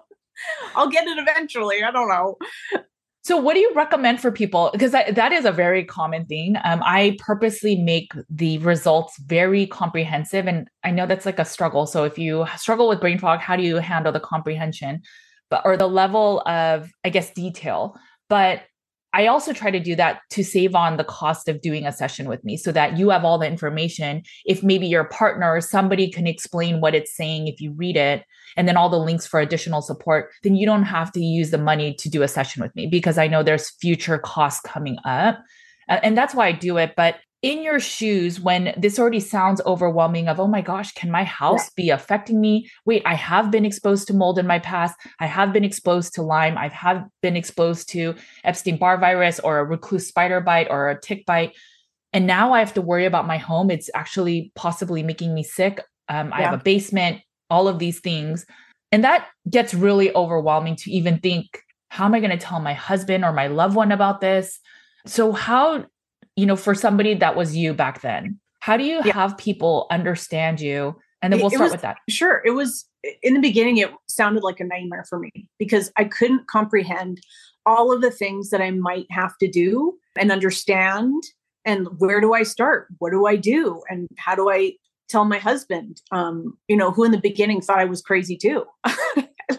I'll get it eventually. I don't know. So, what do you recommend for people? Because that, that is a very common thing. Um, I purposely make the results very comprehensive. And I know that's like a struggle. So, if you struggle with brain fog, how do you handle the comprehension? But, or the level of, I guess, detail. But I also try to do that to save on the cost of doing a session with me so that you have all the information. If maybe your partner or somebody can explain what it's saying if you read it, and then all the links for additional support, then you don't have to use the money to do a session with me because I know there's future costs coming up. And that's why I do it. But in your shoes, when this already sounds overwhelming of, oh my gosh, can my house yeah. be affecting me? Wait, I have been exposed to mold in my past. I have been exposed to Lyme. I have been exposed to Epstein Barr virus or a recluse spider bite or a tick bite. And now I have to worry about my home. It's actually possibly making me sick. Um, yeah. I have a basement all of these things. And that gets really overwhelming to even think, how am I going to tell my husband or my loved one about this? So, how, you know, for somebody that was you back then, how do you yeah. have people understand you? And then we'll start was, with that. Sure. It was in the beginning, it sounded like a nightmare for me because I couldn't comprehend all of the things that I might have to do and understand. And where do I start? What do I do? And how do I tell my husband, um, you know, who in the beginning thought I was crazy too. [laughs]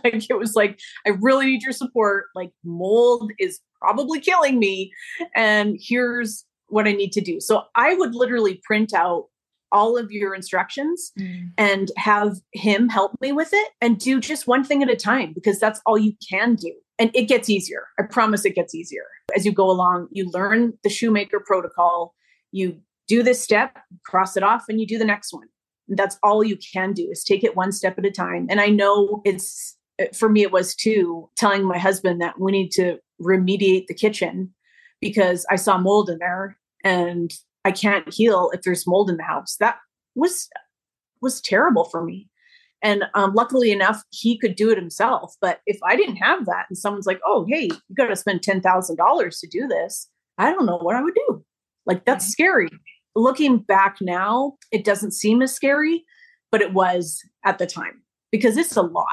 like it was like, I really need your support. Like mold is probably killing me. And here's what I need to do. So I would literally print out all of your instructions mm. and have him help me with it and do just one thing at a time because that's all you can do. And it gets easier. I promise it gets easier. As you go along, you learn the shoemaker protocol, you do this step, cross it off, and you do the next one. That's all you can do is take it one step at a time. And I know it's for me, it was too telling my husband that we need to remediate the kitchen because I saw mold in there and I can't heal if there's mold in the house. That was was terrible for me. And um, luckily enough, he could do it himself. But if I didn't have that, and someone's like, "Oh, hey, you got to spend ten thousand dollars to do this," I don't know what I would do. Like that's mm-hmm. scary looking back now, it doesn't seem as scary, but it was at the time because it's a lot.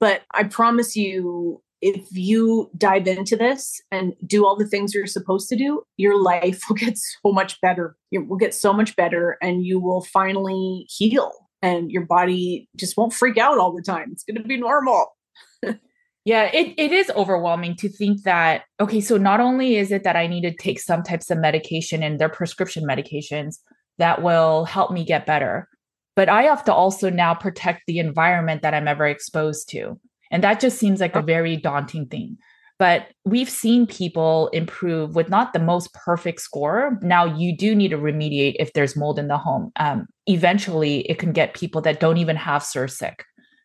But I promise you, if you dive into this and do all the things you're supposed to do, your life [laughs] will get so much better. It will get so much better, and you will finally heal, and your body just won't freak out all the time. It's going to be normal. [laughs] Yeah, it, it is overwhelming to think that, okay, so not only is it that I need to take some types of medication and their prescription medications that will help me get better, but I have to also now protect the environment that I'm ever exposed to. And that just seems like a very daunting thing. But we've seen people improve with not the most perfect score. Now, you do need to remediate if there's mold in the home. Um, eventually, it can get people that don't even have CIRS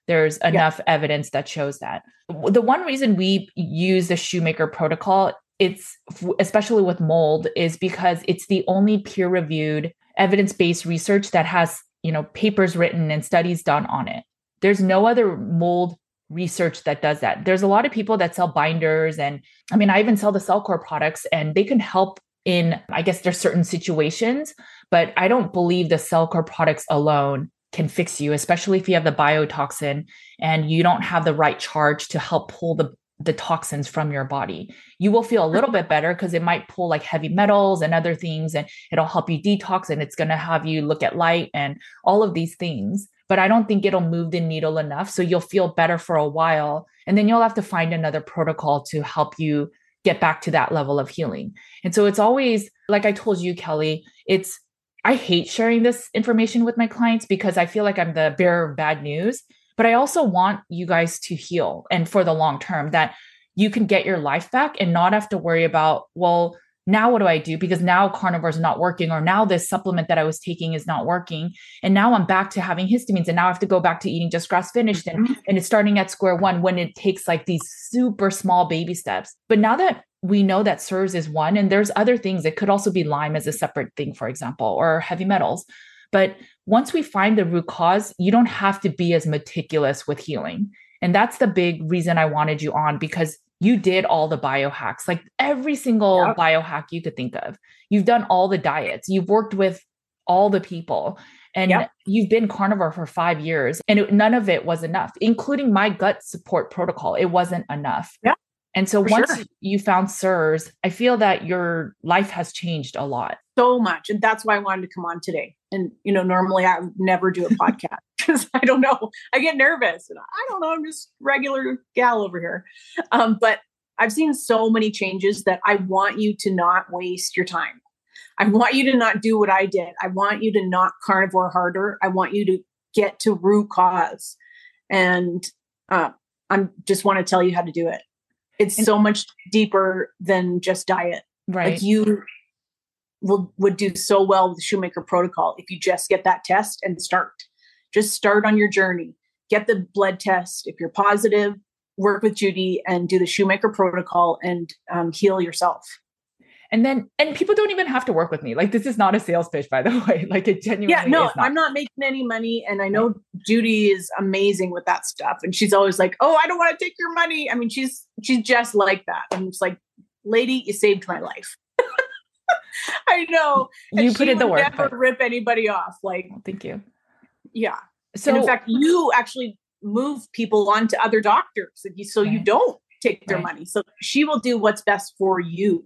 There's enough yeah. evidence that shows that. The one reason we use the shoemaker protocol, it's especially with mold, is because it's the only peer reviewed evidence based research that has, you know, papers written and studies done on it. There's no other mold research that does that. There's a lot of people that sell binders and I mean I even sell the Cellcore products and they can help in I guess there's certain situations, but I don't believe the Cellcore products alone can fix you, especially if you have the biotoxin and you don't have the right charge to help pull the the toxins from your body. You will feel a little bit better because it might pull like heavy metals and other things and it'll help you detox and it's going to have you look at light and all of these things but I don't think it'll move the needle enough. So you'll feel better for a while. And then you'll have to find another protocol to help you get back to that level of healing. And so it's always, like I told you, Kelly, it's, I hate sharing this information with my clients because I feel like I'm the bearer of bad news. But I also want you guys to heal and for the long term that you can get your life back and not have to worry about, well, now what do I do? Because now carnivore is not working, or now this supplement that I was taking is not working. And now I'm back to having histamines. And now I have to go back to eating just grass finished. And, mm-hmm. and it's starting at square one when it takes like these super small baby steps. But now that we know that CIRS is one, and there's other things, it could also be Lyme as a separate thing, for example, or heavy metals. But once we find the root cause, you don't have to be as meticulous with healing. And that's the big reason I wanted you on because you did all the biohacks, like every single yep. biohack you could think of. You've done all the diets, you've worked with all the people, and yep. you've been carnivore for five years, and it, none of it was enough, including my gut support protocol. It wasn't enough. Yeah. And so once sure. you found CIRS, I feel that your life has changed a lot. So much. And that's why I wanted to come on today. And, you know, normally I would never do a [laughs] podcast because [laughs] I don't know. I get nervous and I don't know. I'm just regular gal over here. Um, but I've seen so many changes that I want you to not waste your time. I want you to not do what I did. I want you to not carnivore harder. I want you to get to root cause. And uh, I just want to tell you how to do it. It's and, so much deeper than just diet. Right. Like you will would do so well with the shoemaker protocol if you just get that test and start. Just start on your journey. Get the blood test. If you're positive, work with Judy and do the shoemaker protocol and um, heal yourself. And then, and people don't even have to work with me. Like this is not a sales pitch, by the [laughs] way. Like it genuinely. Yeah, no, not. I'm not making any money, and I know Judy is amazing with that stuff, and she's always like, "Oh, I don't want to take your money." I mean, she's she's just like that. I'm just like, lady, you saved my life. [laughs] I know. And you put in the work. Never but... rip anybody off. Like, thank you. Yeah. So and in fact, you actually move people on to other doctors, so right. you don't take their right. money. So she will do what's best for you.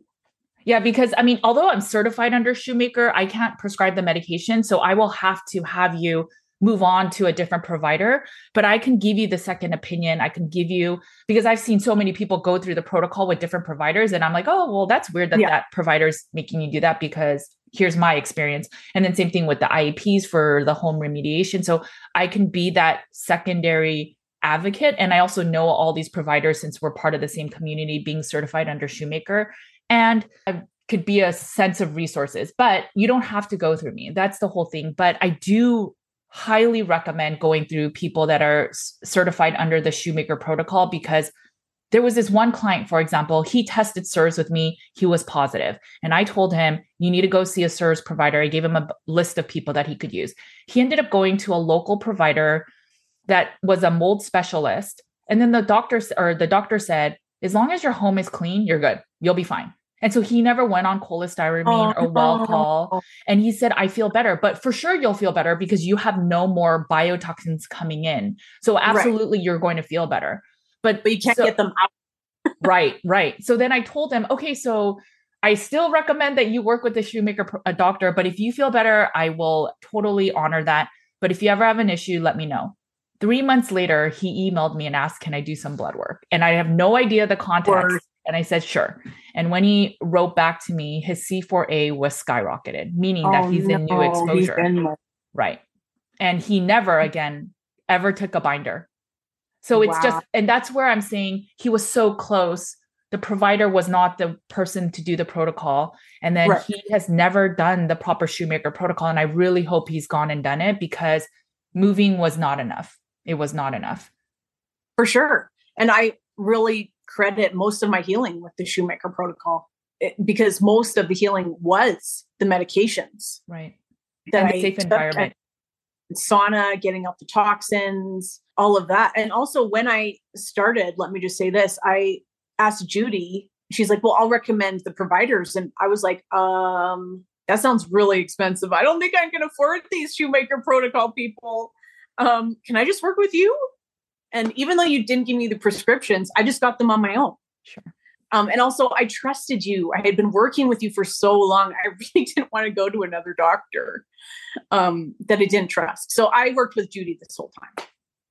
Yeah, because I mean, although I'm certified under Shoemaker, I can't prescribe the medication. So I will have to have you move on to a different provider. But I can give you the second opinion. I can give you, because I've seen so many people go through the protocol with different providers. And I'm like, oh, well, that's weird that yeah. that provider's making you do that because here's my experience. And then same thing with the IEPs for the home remediation. So I can be that secondary advocate. And I also know all these providers since we're part of the same community being certified under Shoemaker. And I could be a sense of resources, but you don't have to go through me. That's the whole thing. But I do highly recommend going through people that are certified under the Shoemaker protocol because there was this one client, for example, he tested CIRS with me. He was positive. And I told him, you need to go see a CIRS provider. I gave him a list of people that he could use. He ended up going to a local provider that was a mold specialist. And then the doctor or the doctor said, as long as your home is clean, you're good. You'll be fine. And so he never went on cholestyramine oh, or Welchol. No. And he said, I feel better, but for sure you'll feel better because you have no more biotoxins coming in. So absolutely right. you're going to feel better. But, but you can't so, get them out. [laughs] right, right. So then I told him, okay, so I still recommend that you work with the shoemaker a doctor, but if you feel better, I will totally honor that. But if you ever have an issue, let me know. Three months later, he emailed me and asked, Can I do some blood work? And I have no idea the context. And I said, Sure. And when he wrote back to me, his C4A was skyrocketed, meaning oh, that he's no, in new exposure. In right. And he never again ever took a binder. So it's wow. just, and that's where I'm saying he was so close. The provider was not the person to do the protocol. And then right. he has never done the proper shoemaker protocol. And I really hope he's gone and done it because moving was not enough it was not enough. For sure. And I really credit most of my healing with the shoemaker protocol it, because most of the healing was the medications. Right. That and the safe environment. Sauna, getting out the toxins, all of that. And also when I started, let me just say this, I asked Judy, she's like, well, I'll recommend the providers. And I was like, um, that sounds really expensive. I don't think I can afford these shoemaker protocol people. Um, can I just work with you? And even though you didn't give me the prescriptions, I just got them on my own. Sure. Um, and also, I trusted you. I had been working with you for so long. I [laughs] really didn't want to go to another doctor um, that I didn't trust. So I worked with Judy this whole time.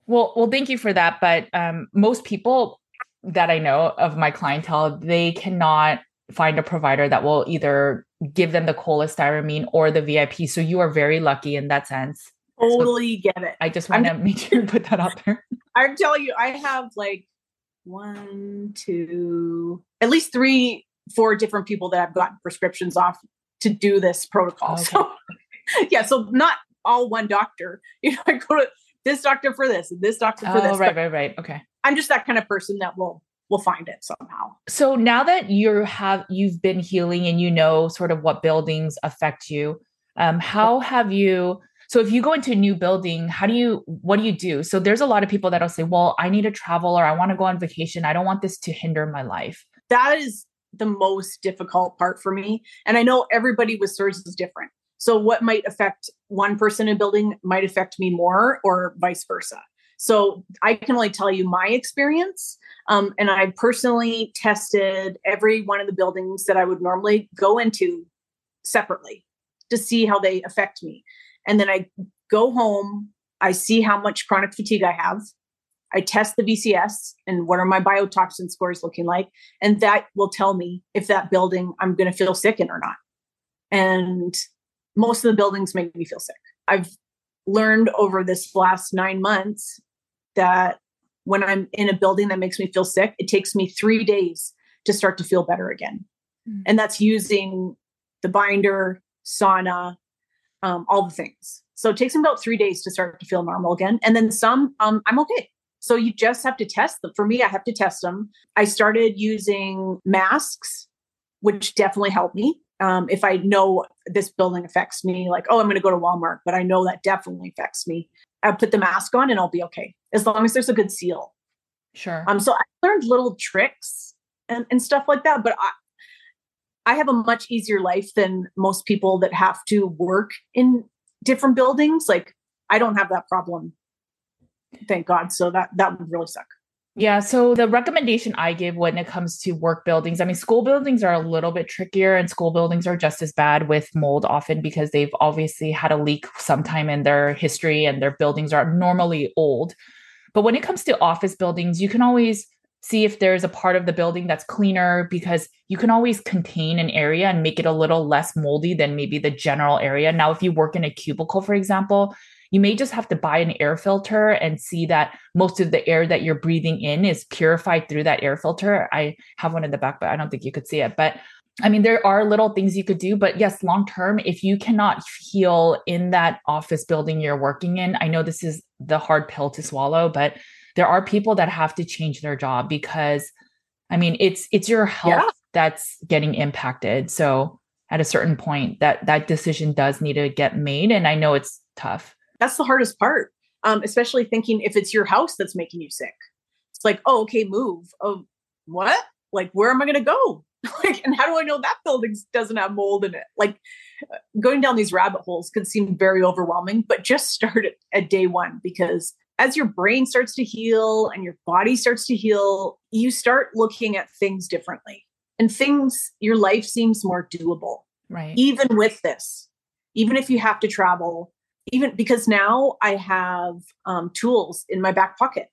Well, well, thank you for that. But um, most people that I know of my clientele, they cannot find a provider that will either give them the cholestyramine or the VIP. So you are very lucky in that sense. Totally so get it. I just want to [laughs] make sure you put that out there. I'm telling you, I have like one, two, at least three, four different people that I've gotten prescriptions off to do this protocol. Okay. So [laughs] yeah, so not all one doctor. [laughs] You know, I go to this doctor for this and this doctor for this. oh, this. Right, right, right. Okay. I'm just that kind of person that will will find it somehow. So now that you have you've been healing and you know sort of what buildings affect you, um, how have you so if you go into a new building, how do you what do you do? So there's a lot of people that'll say, "Well, I need to travel or I want to go on vacation. I don't want this to hinder my life." That is the most difficult part for me, and I know everybody with CIRS is different. So what might affect one person in a building might affect me more or vice versa. So I can only tell you my experience. Um, and I personally tested every one of the buildings that I would normally go into separately to see how they affect me. And then I go home, I see how much chronic fatigue I have. I test the VCS and what are my biotoxin scores looking like. And that will tell me if that building I'm going to feel sick in or not. And most of the buildings make me feel sick. I've learned over this last nine months that when I'm in a building that makes me feel sick, it takes me three days to start to feel better again. Mm-hmm. And that's using the binder, sauna, um, all the things. So it takes me about three days to start to feel normal again. And then some, um, I'm okay. So you just have to test them. For me, I have to test them. I started using masks, which definitely helped me. Um, if I know this building affects me, like, oh, I'm going to go to Walmart, but I know that definitely affects me. I put the mask on and I'll be okay as long as there's a good seal. Sure. Um, so I learned little tricks and, and stuff like that, but I, I have a much easier life than most people that have to work in different buildings. Like I don't have that problem. Thank God. So that that would really suck. Yeah. So the recommendation I give when it comes to work buildings, I mean, school buildings are a little bit trickier, and school buildings are just as bad with mold often because they've obviously had a leak sometime in their history and their buildings are normally old. But when it comes to office buildings, you can always see if there's a part of the building that's cleaner because you can always contain an area and make it a little less moldy than maybe the general area. Now, if you work in a cubicle, for example, you may just have to buy an air filter and see that most of the air that you're breathing in is purified through that air filter. I have one in the back, but I don't think you could see it. But I mean, there are little things you could do, but yes, long term, if you cannot heal in that office building you're working in, I know this is the hard pill to swallow, but there are people that have to change their job because I mean it's it's your health yeah. that's getting impacted. So at a certain point that that decision does need to get made and I know it's tough. That's the hardest part. Um, especially thinking if it's your house that's making you sick. It's like, oh, okay, move. Oh, what? Like, where am I going to go? [laughs] like, and how do I know that building doesn't have mold in it? Like, uh, going down these rabbit holes could seem very overwhelming, but just start at, at day one because as your brain starts to heal and your body starts to heal, you start looking at things differently. And things, your life seems more doable. Right. Even with this, even if you have to travel, even because now I have um, tools in my back pocket.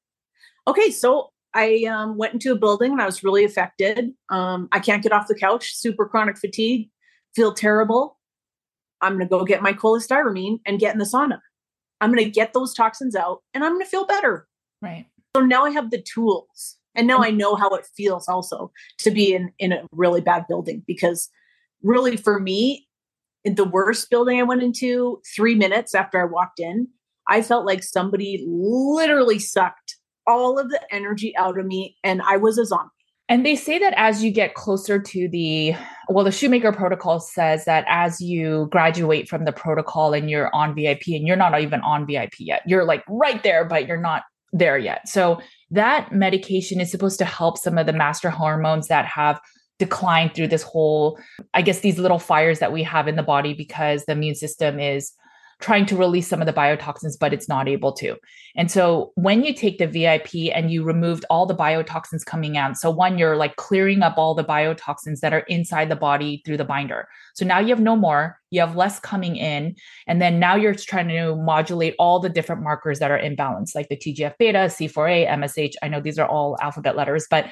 Okay, so I um, went into a building and I was really affected. Um, I can't get off the couch, super chronic fatigue, feel terrible. I'm going to go get my cholestyramine and get in the sauna. I'm going to get those toxins out and I'm going to feel better. Right. So now I have the tools and now I know how it feels also to be in, in a really bad building because really for me, in the worst building I went into, three minutes after I walked in, I felt like somebody literally sucked all of the energy out of me and I was a zombie. And they say that as you get closer to the, well, the Shoemaker protocol says that as you graduate from the protocol and you're on VIP and you're not even on VIP yet, you're like right there, but you're not there yet. So that medication is supposed to help some of the master hormones that have declined through this whole, I guess, these little fires that we have in the body because the immune system is trying to release some of the biotoxins, but it's not able to. And so when you take the VIP and you removed all the biotoxins coming out, so one, you're like clearing up all the biotoxins that are inside the body through the binder. So now you have no more, you have less coming in. And then now you're trying to modulate all the different markers that are imbalanced, like the TGF beta, C4A, MSH. I know these are all alphabet letters, but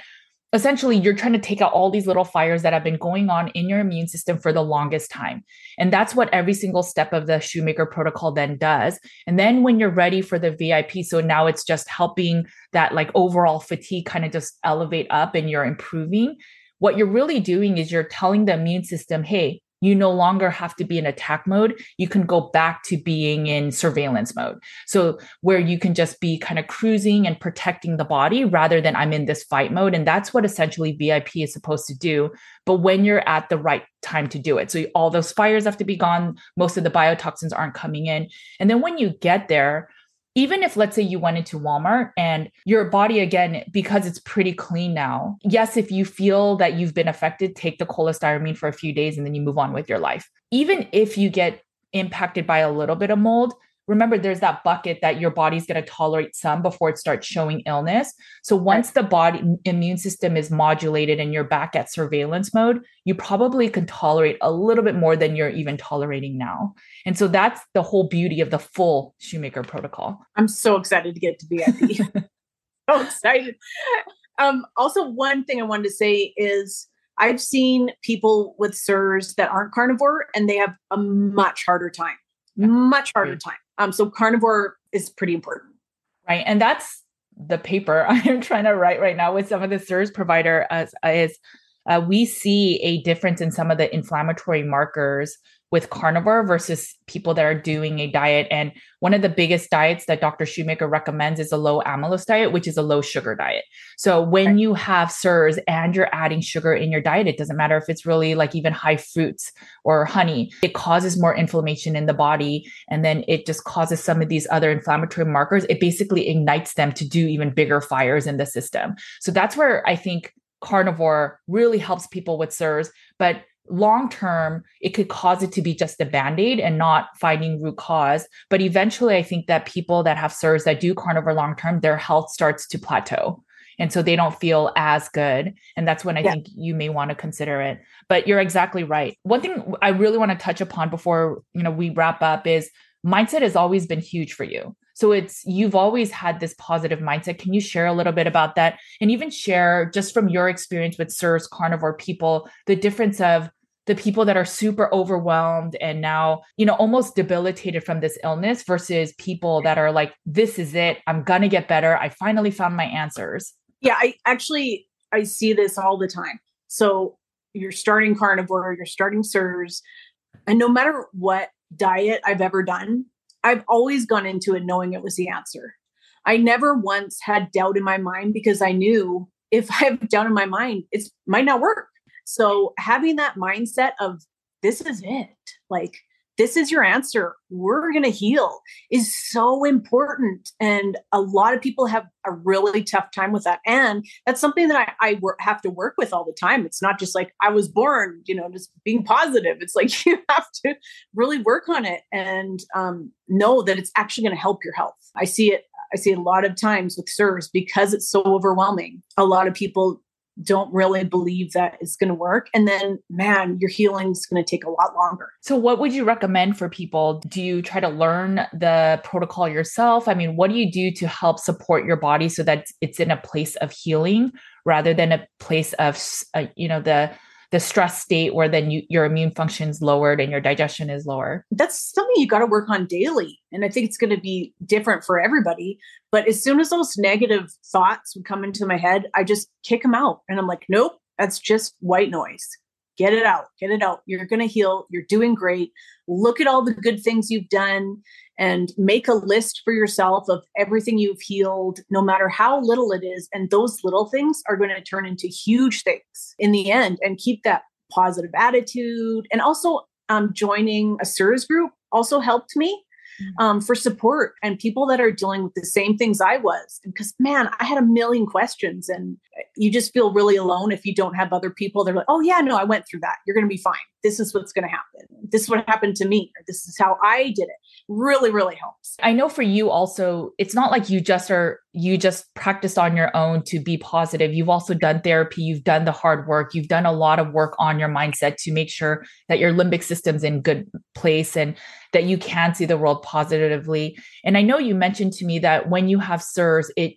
essentially you're trying to take out all these little fires that have been going on in your immune system for the longest time. And that's what every single step of the Shoemaker protocol then does. And then when you're ready for the VIP, so now it's just helping that like overall fatigue kind of just elevate up and you're improving. What you're really doing is you're telling the immune system, hey, you no longer have to be in attack mode. You can go back to being in surveillance mode. So, where you can just be kind of cruising and protecting the body rather than I'm in this fight mode. And that's what essentially VIP is supposed to do. But when you're at the right time to do it. So, all those fires have to be gone. Most of the biotoxins aren't coming in. And then when you get there, even if let's say you went into Walmart and your body again because it's pretty clean now. Yes, if you feel that you've been affected, take the cholestyramine for a few days and then you move on with your life. Even if you get impacted by a little bit of mold, remember there's that bucket that your body's going to tolerate some before it starts showing illness. So once the body immune system is modulated and you're back at surveillance mode you probably can tolerate a little bit more than you're even tolerating now. And so that's the whole beauty of the full shoemaker protocol. I'm so excited to get to vip [laughs] so excited. Um also one thing i wanted to say is I've seen people with CIRS that aren't carnivore and they have a much harder time, much harder time. Um, so carnivore is pretty important. Right. And that's the paper [laughs] I'm trying to write right now with some of the service provider as, is uh, we see a difference in some of the inflammatory markers with carnivore versus people that are doing a diet. And one of the biggest diets that Dr. Shoemaker recommends is a low amylose diet, which is a low sugar diet. So when you have CIRS and you're adding sugar in your diet, it doesn't matter if it's really like even high fruits or honey, it causes more inflammation in the body. And then it just causes some of these other inflammatory markers. It basically ignites them to do even bigger fires in the system. So that's where I think carnivore really helps people with CIRS. But long term, it could cause it to be just a band aid and not finding root cause. But eventually, I think that people that have CIRS that do carnivore long term, their health starts to plateau. And so they don't feel as good. And that's when I yeah. think you may want to consider it. But you're exactly right. One thing I really want to touch upon before you know we wrap up is mindset has always been huge for you. So it's you've always had this positive mindset. Can you share a little bit about that? And even share just from your experience with CIRS carnivore people, the difference of the people that are super overwhelmed and now, you know, almost debilitated from this illness versus people that are like, this is it. I'm going to get better. I finally found my answers. Yeah, I actually I see this all the time. So you're starting carnivore, you're starting CIRS, and no matter what diet I've ever done, I've always gone into it knowing it was the answer. I never once had doubt in my mind because I knew if [laughs] I have doubt in my mind, it might not work. So having that mindset of this is it, like this is your answer, we're going to heal is so important. And a lot of people have a really tough time with that. And that's something that I, I have to work with all the time. It's not just like I was born, you know, just being positive. It's like [laughs] you have to really work on it and um, know that it's actually going to help your health. I see it I see a lot of times with CIRS because it's so overwhelming. A lot of people don't really believe that it's going to work. And then, man, your healing is going to take a lot longer. So, what would you recommend for people? Do you try to learn the protocol yourself? I mean, what do you do to help support your body so that it's in a place of healing rather than a place of, uh, you know, the the stress state where then you, your immune function is lowered and your digestion is lower. That's something you got to work on daily. And I think it's going to be different for everybody. But as soon as those negative thoughts would come into my head, I just kick them out. And I'm like, nope, that's just white noise. Get it out, get it out. You're going to heal. You're doing great. Look at all the good things you've done and make a list for yourself of everything you've healed, no matter how little it is. And those little things are going to turn into huge things in the end and keep that positive attitude. And also, um, joining a CIRS group also helped me. Um, for support and people that are dealing with the same things I was. Because, man, I had a million questions, and you just feel really alone if you don't have other people. They're like, oh, yeah, no, I went through that. You're going to be fine. This is what's going to happen. This is what happened to me. Or this is how I did it. Really, really helps. I know for you also, it's not like you just are, you just practiced on your own to be positive. You've also done therapy, you've done the hard work, you've done a lot of work on your mindset to make sure that your limbic system's in good place and that you can see the world positively. And I know you mentioned to me that when you have CIRS, it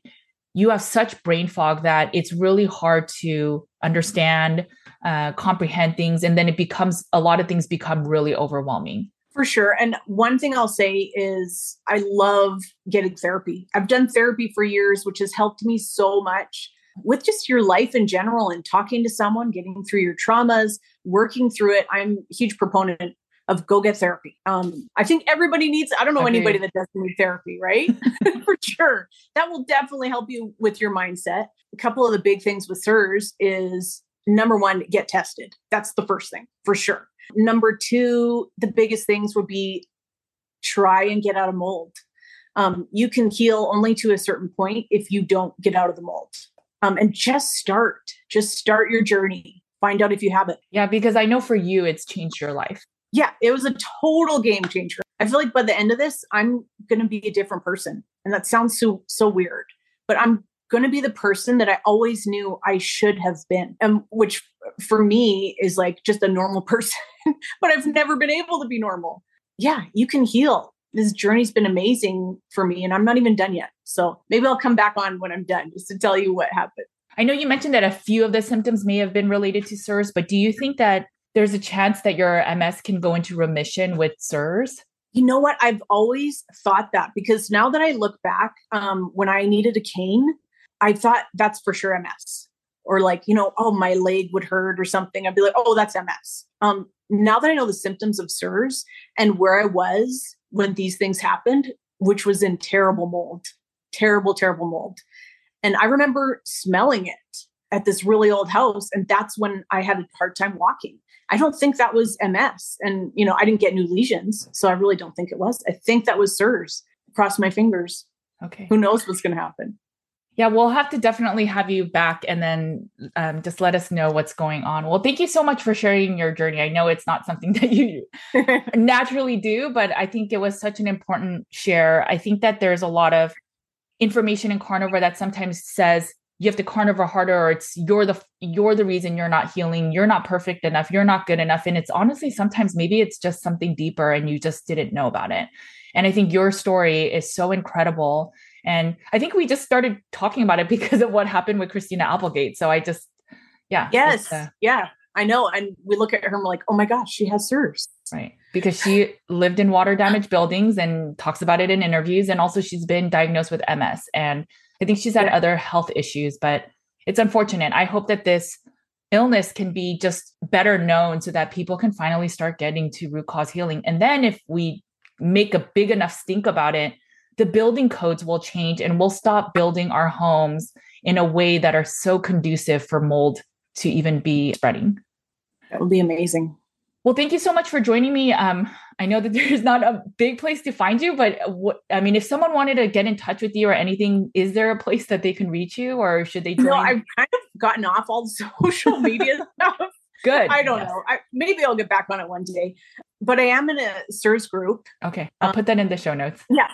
you have such brain fog that it's really hard to understand, uh, comprehend things, and then it becomes a lot of things become really overwhelming. For sure. And one thing I'll say is I love getting therapy. I've done therapy for years, which has helped me so much with just your life in general and talking to someone, getting through your traumas, working through it. I'm a huge proponent of go get therapy. Um, I think everybody needs, I don't know anybody that doesn't need therapy, right? [laughs] [laughs] For sure. That will definitely help you with your mindset. A couple of the big things with CIRS is number one, get tested. That's the first thing for sure. Number two, the biggest things would be try and get out of mold. Um, you can heal only to a certain point if you don't get out of the mold. Um, and just start, just start your journey. Find out if you have it. Yeah, because I know for you, it's changed your life yeah, it was a total game changer. I feel like by the end of this, I'm going to be a different person. And that sounds so so weird, but I'm going to be the person that I always knew I should have been. And which for me is like just a normal [laughs] person, but I've never been able to be normal. Yeah, you can heal. This journey's been amazing for me and I'm not even done yet. So maybe I'll come back on when I'm done just to tell you what happened. I know you mentioned that a few of the symptoms may have been related to CIRS, but do you think that there's a chance that your MS can go into remission with CIRS? You know what? I've always thought that because now that I look back, um, when I needed a cane, I thought that's for sure MS. Or like, you know, oh, my leg would hurt or something. I'd be like, oh, that's MS. Um, now that I know the symptoms of CIRS and where I was when these things happened, which was in terrible mold, terrible, terrible mold. And I remember smelling it at this really old house. And that's when I had a hard time walking. I don't think that was MS. And, you know, I didn't get new lesions. So I really don't think it was. I think that was CIRS. Cross my fingers. Okay. Who knows what's going to happen? Yeah, we'll have to definitely have you back and then um, just let us know what's going on. Well, thank you so much for sharing your journey. I know it's not something [laughs] that you [laughs] naturally do, but I think it was such an important share. I think that there's a lot of information in carnivore that sometimes says you have to carnivore harder or it's you're the you're the reason you're not healing. You're not perfect enough. You're not good enough. And it's honestly sometimes maybe it's just something deeper and you just didn't know about it. And i think your story is so incredible. And i think we just started talking about it [laughs] because of what happened with christina applegate. So i just yeah yes. uh, yeah. I know. And we look at her and we're like oh my gosh she has CIRS right. Because she lived in water damaged buildings and talks about it in interviews. And also she's been diagnosed with ms and I think she's had yeah. other health issues, but it's unfortunate. I hope that this illness can be just better known so that people can finally start getting to root cause healing. And then if we make a big enough stink about it, the building codes will change and we'll stop building our homes in a way that are so conducive for mold to even be spreading. That would be amazing. Well, thank you so much for joining me. Um, I know that [laughs] there's not a big place to find you, but what, I mean, if someone wanted to get in touch with you or anything, is there a place that they can reach you, or should they? Join? No, I've kind of gotten off all [laughs] social media [laughs] stuff. Good. I don't yes. know. I, maybe I'll get back on it one day. But I am in a CIRS group. Okay, I'll um, put that in the show notes. Yeah,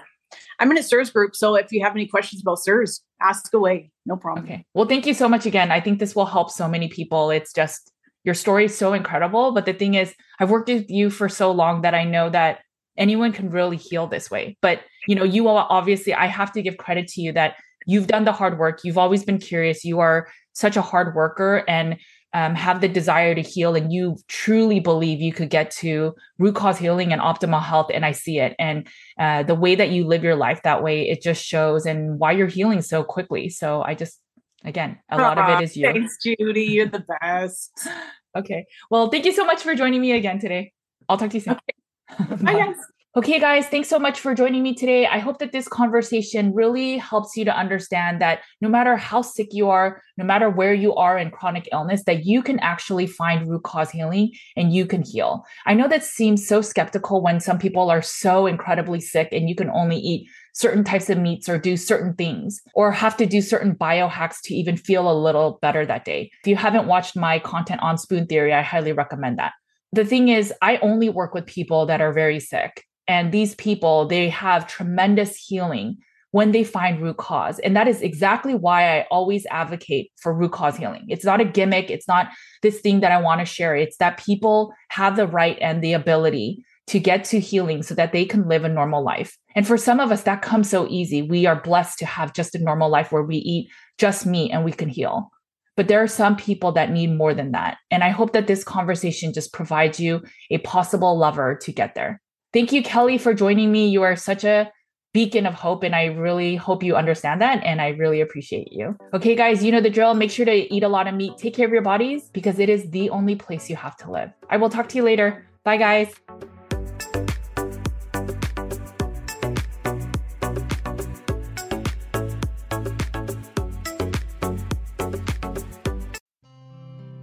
I'm in a CIRS group. So if you have any questions about CIRS, ask away. No problem. Okay. Well, thank you so much again. I think this will help so many people. It's just your story is so incredible. But the thing is, I've worked with you for so long that I know that anyone can really heal this way. But you know, you all obviously, I have to give credit to you that you've done the hard work. You've always been curious. You are such a hard worker and um, have the desire to heal, and you truly believe you could get to root cause healing and optimal health. And I see it. And uh, the way that you live your life that way, it just shows, and why you're healing so quickly. So I just again, a lot of it is you. Thanks, Judy. You're the best. [gasps] okay. Well, thank you so much for joining me again today. I'll talk to you soon. Okay. [laughs] Ah, Bye, guys. Okay, guys, thanks so much for joining me today. I hope that this conversation really helps you to understand that no matter how sick you are, no matter where you are in chronic illness, that you can actually find root cause healing and you can heal. I know that seems so skeptical when some people are so incredibly sick and you can only eat certain types of meats or do certain things or have to do certain biohacks to even feel a little better that day. If you haven't watched my content on spoon theory, I highly recommend that. The thing is, I only work with people that are very sick and these people, they have tremendous healing when they find root cause. And that is exactly why I always advocate for root cause healing. It's not a gimmick, it's not this thing that I want to share. It's that people have the right and the ability to get to healing so that they can live a normal life. And for some of us, that comes so easy. We are blessed to have just a normal life where we eat just meat and we can heal. But there are some people that need more than that. And I hope that this conversation just provides you a possible lever to get there. Thank you, Kelly, for joining me. You are such a beacon of hope, and I really hope you understand that. And I really appreciate you. Okay, guys, you know the drill. Make sure to eat a lot of meat, take care of your bodies, because it is the only place you have to live. I will talk to you later. Bye, guys.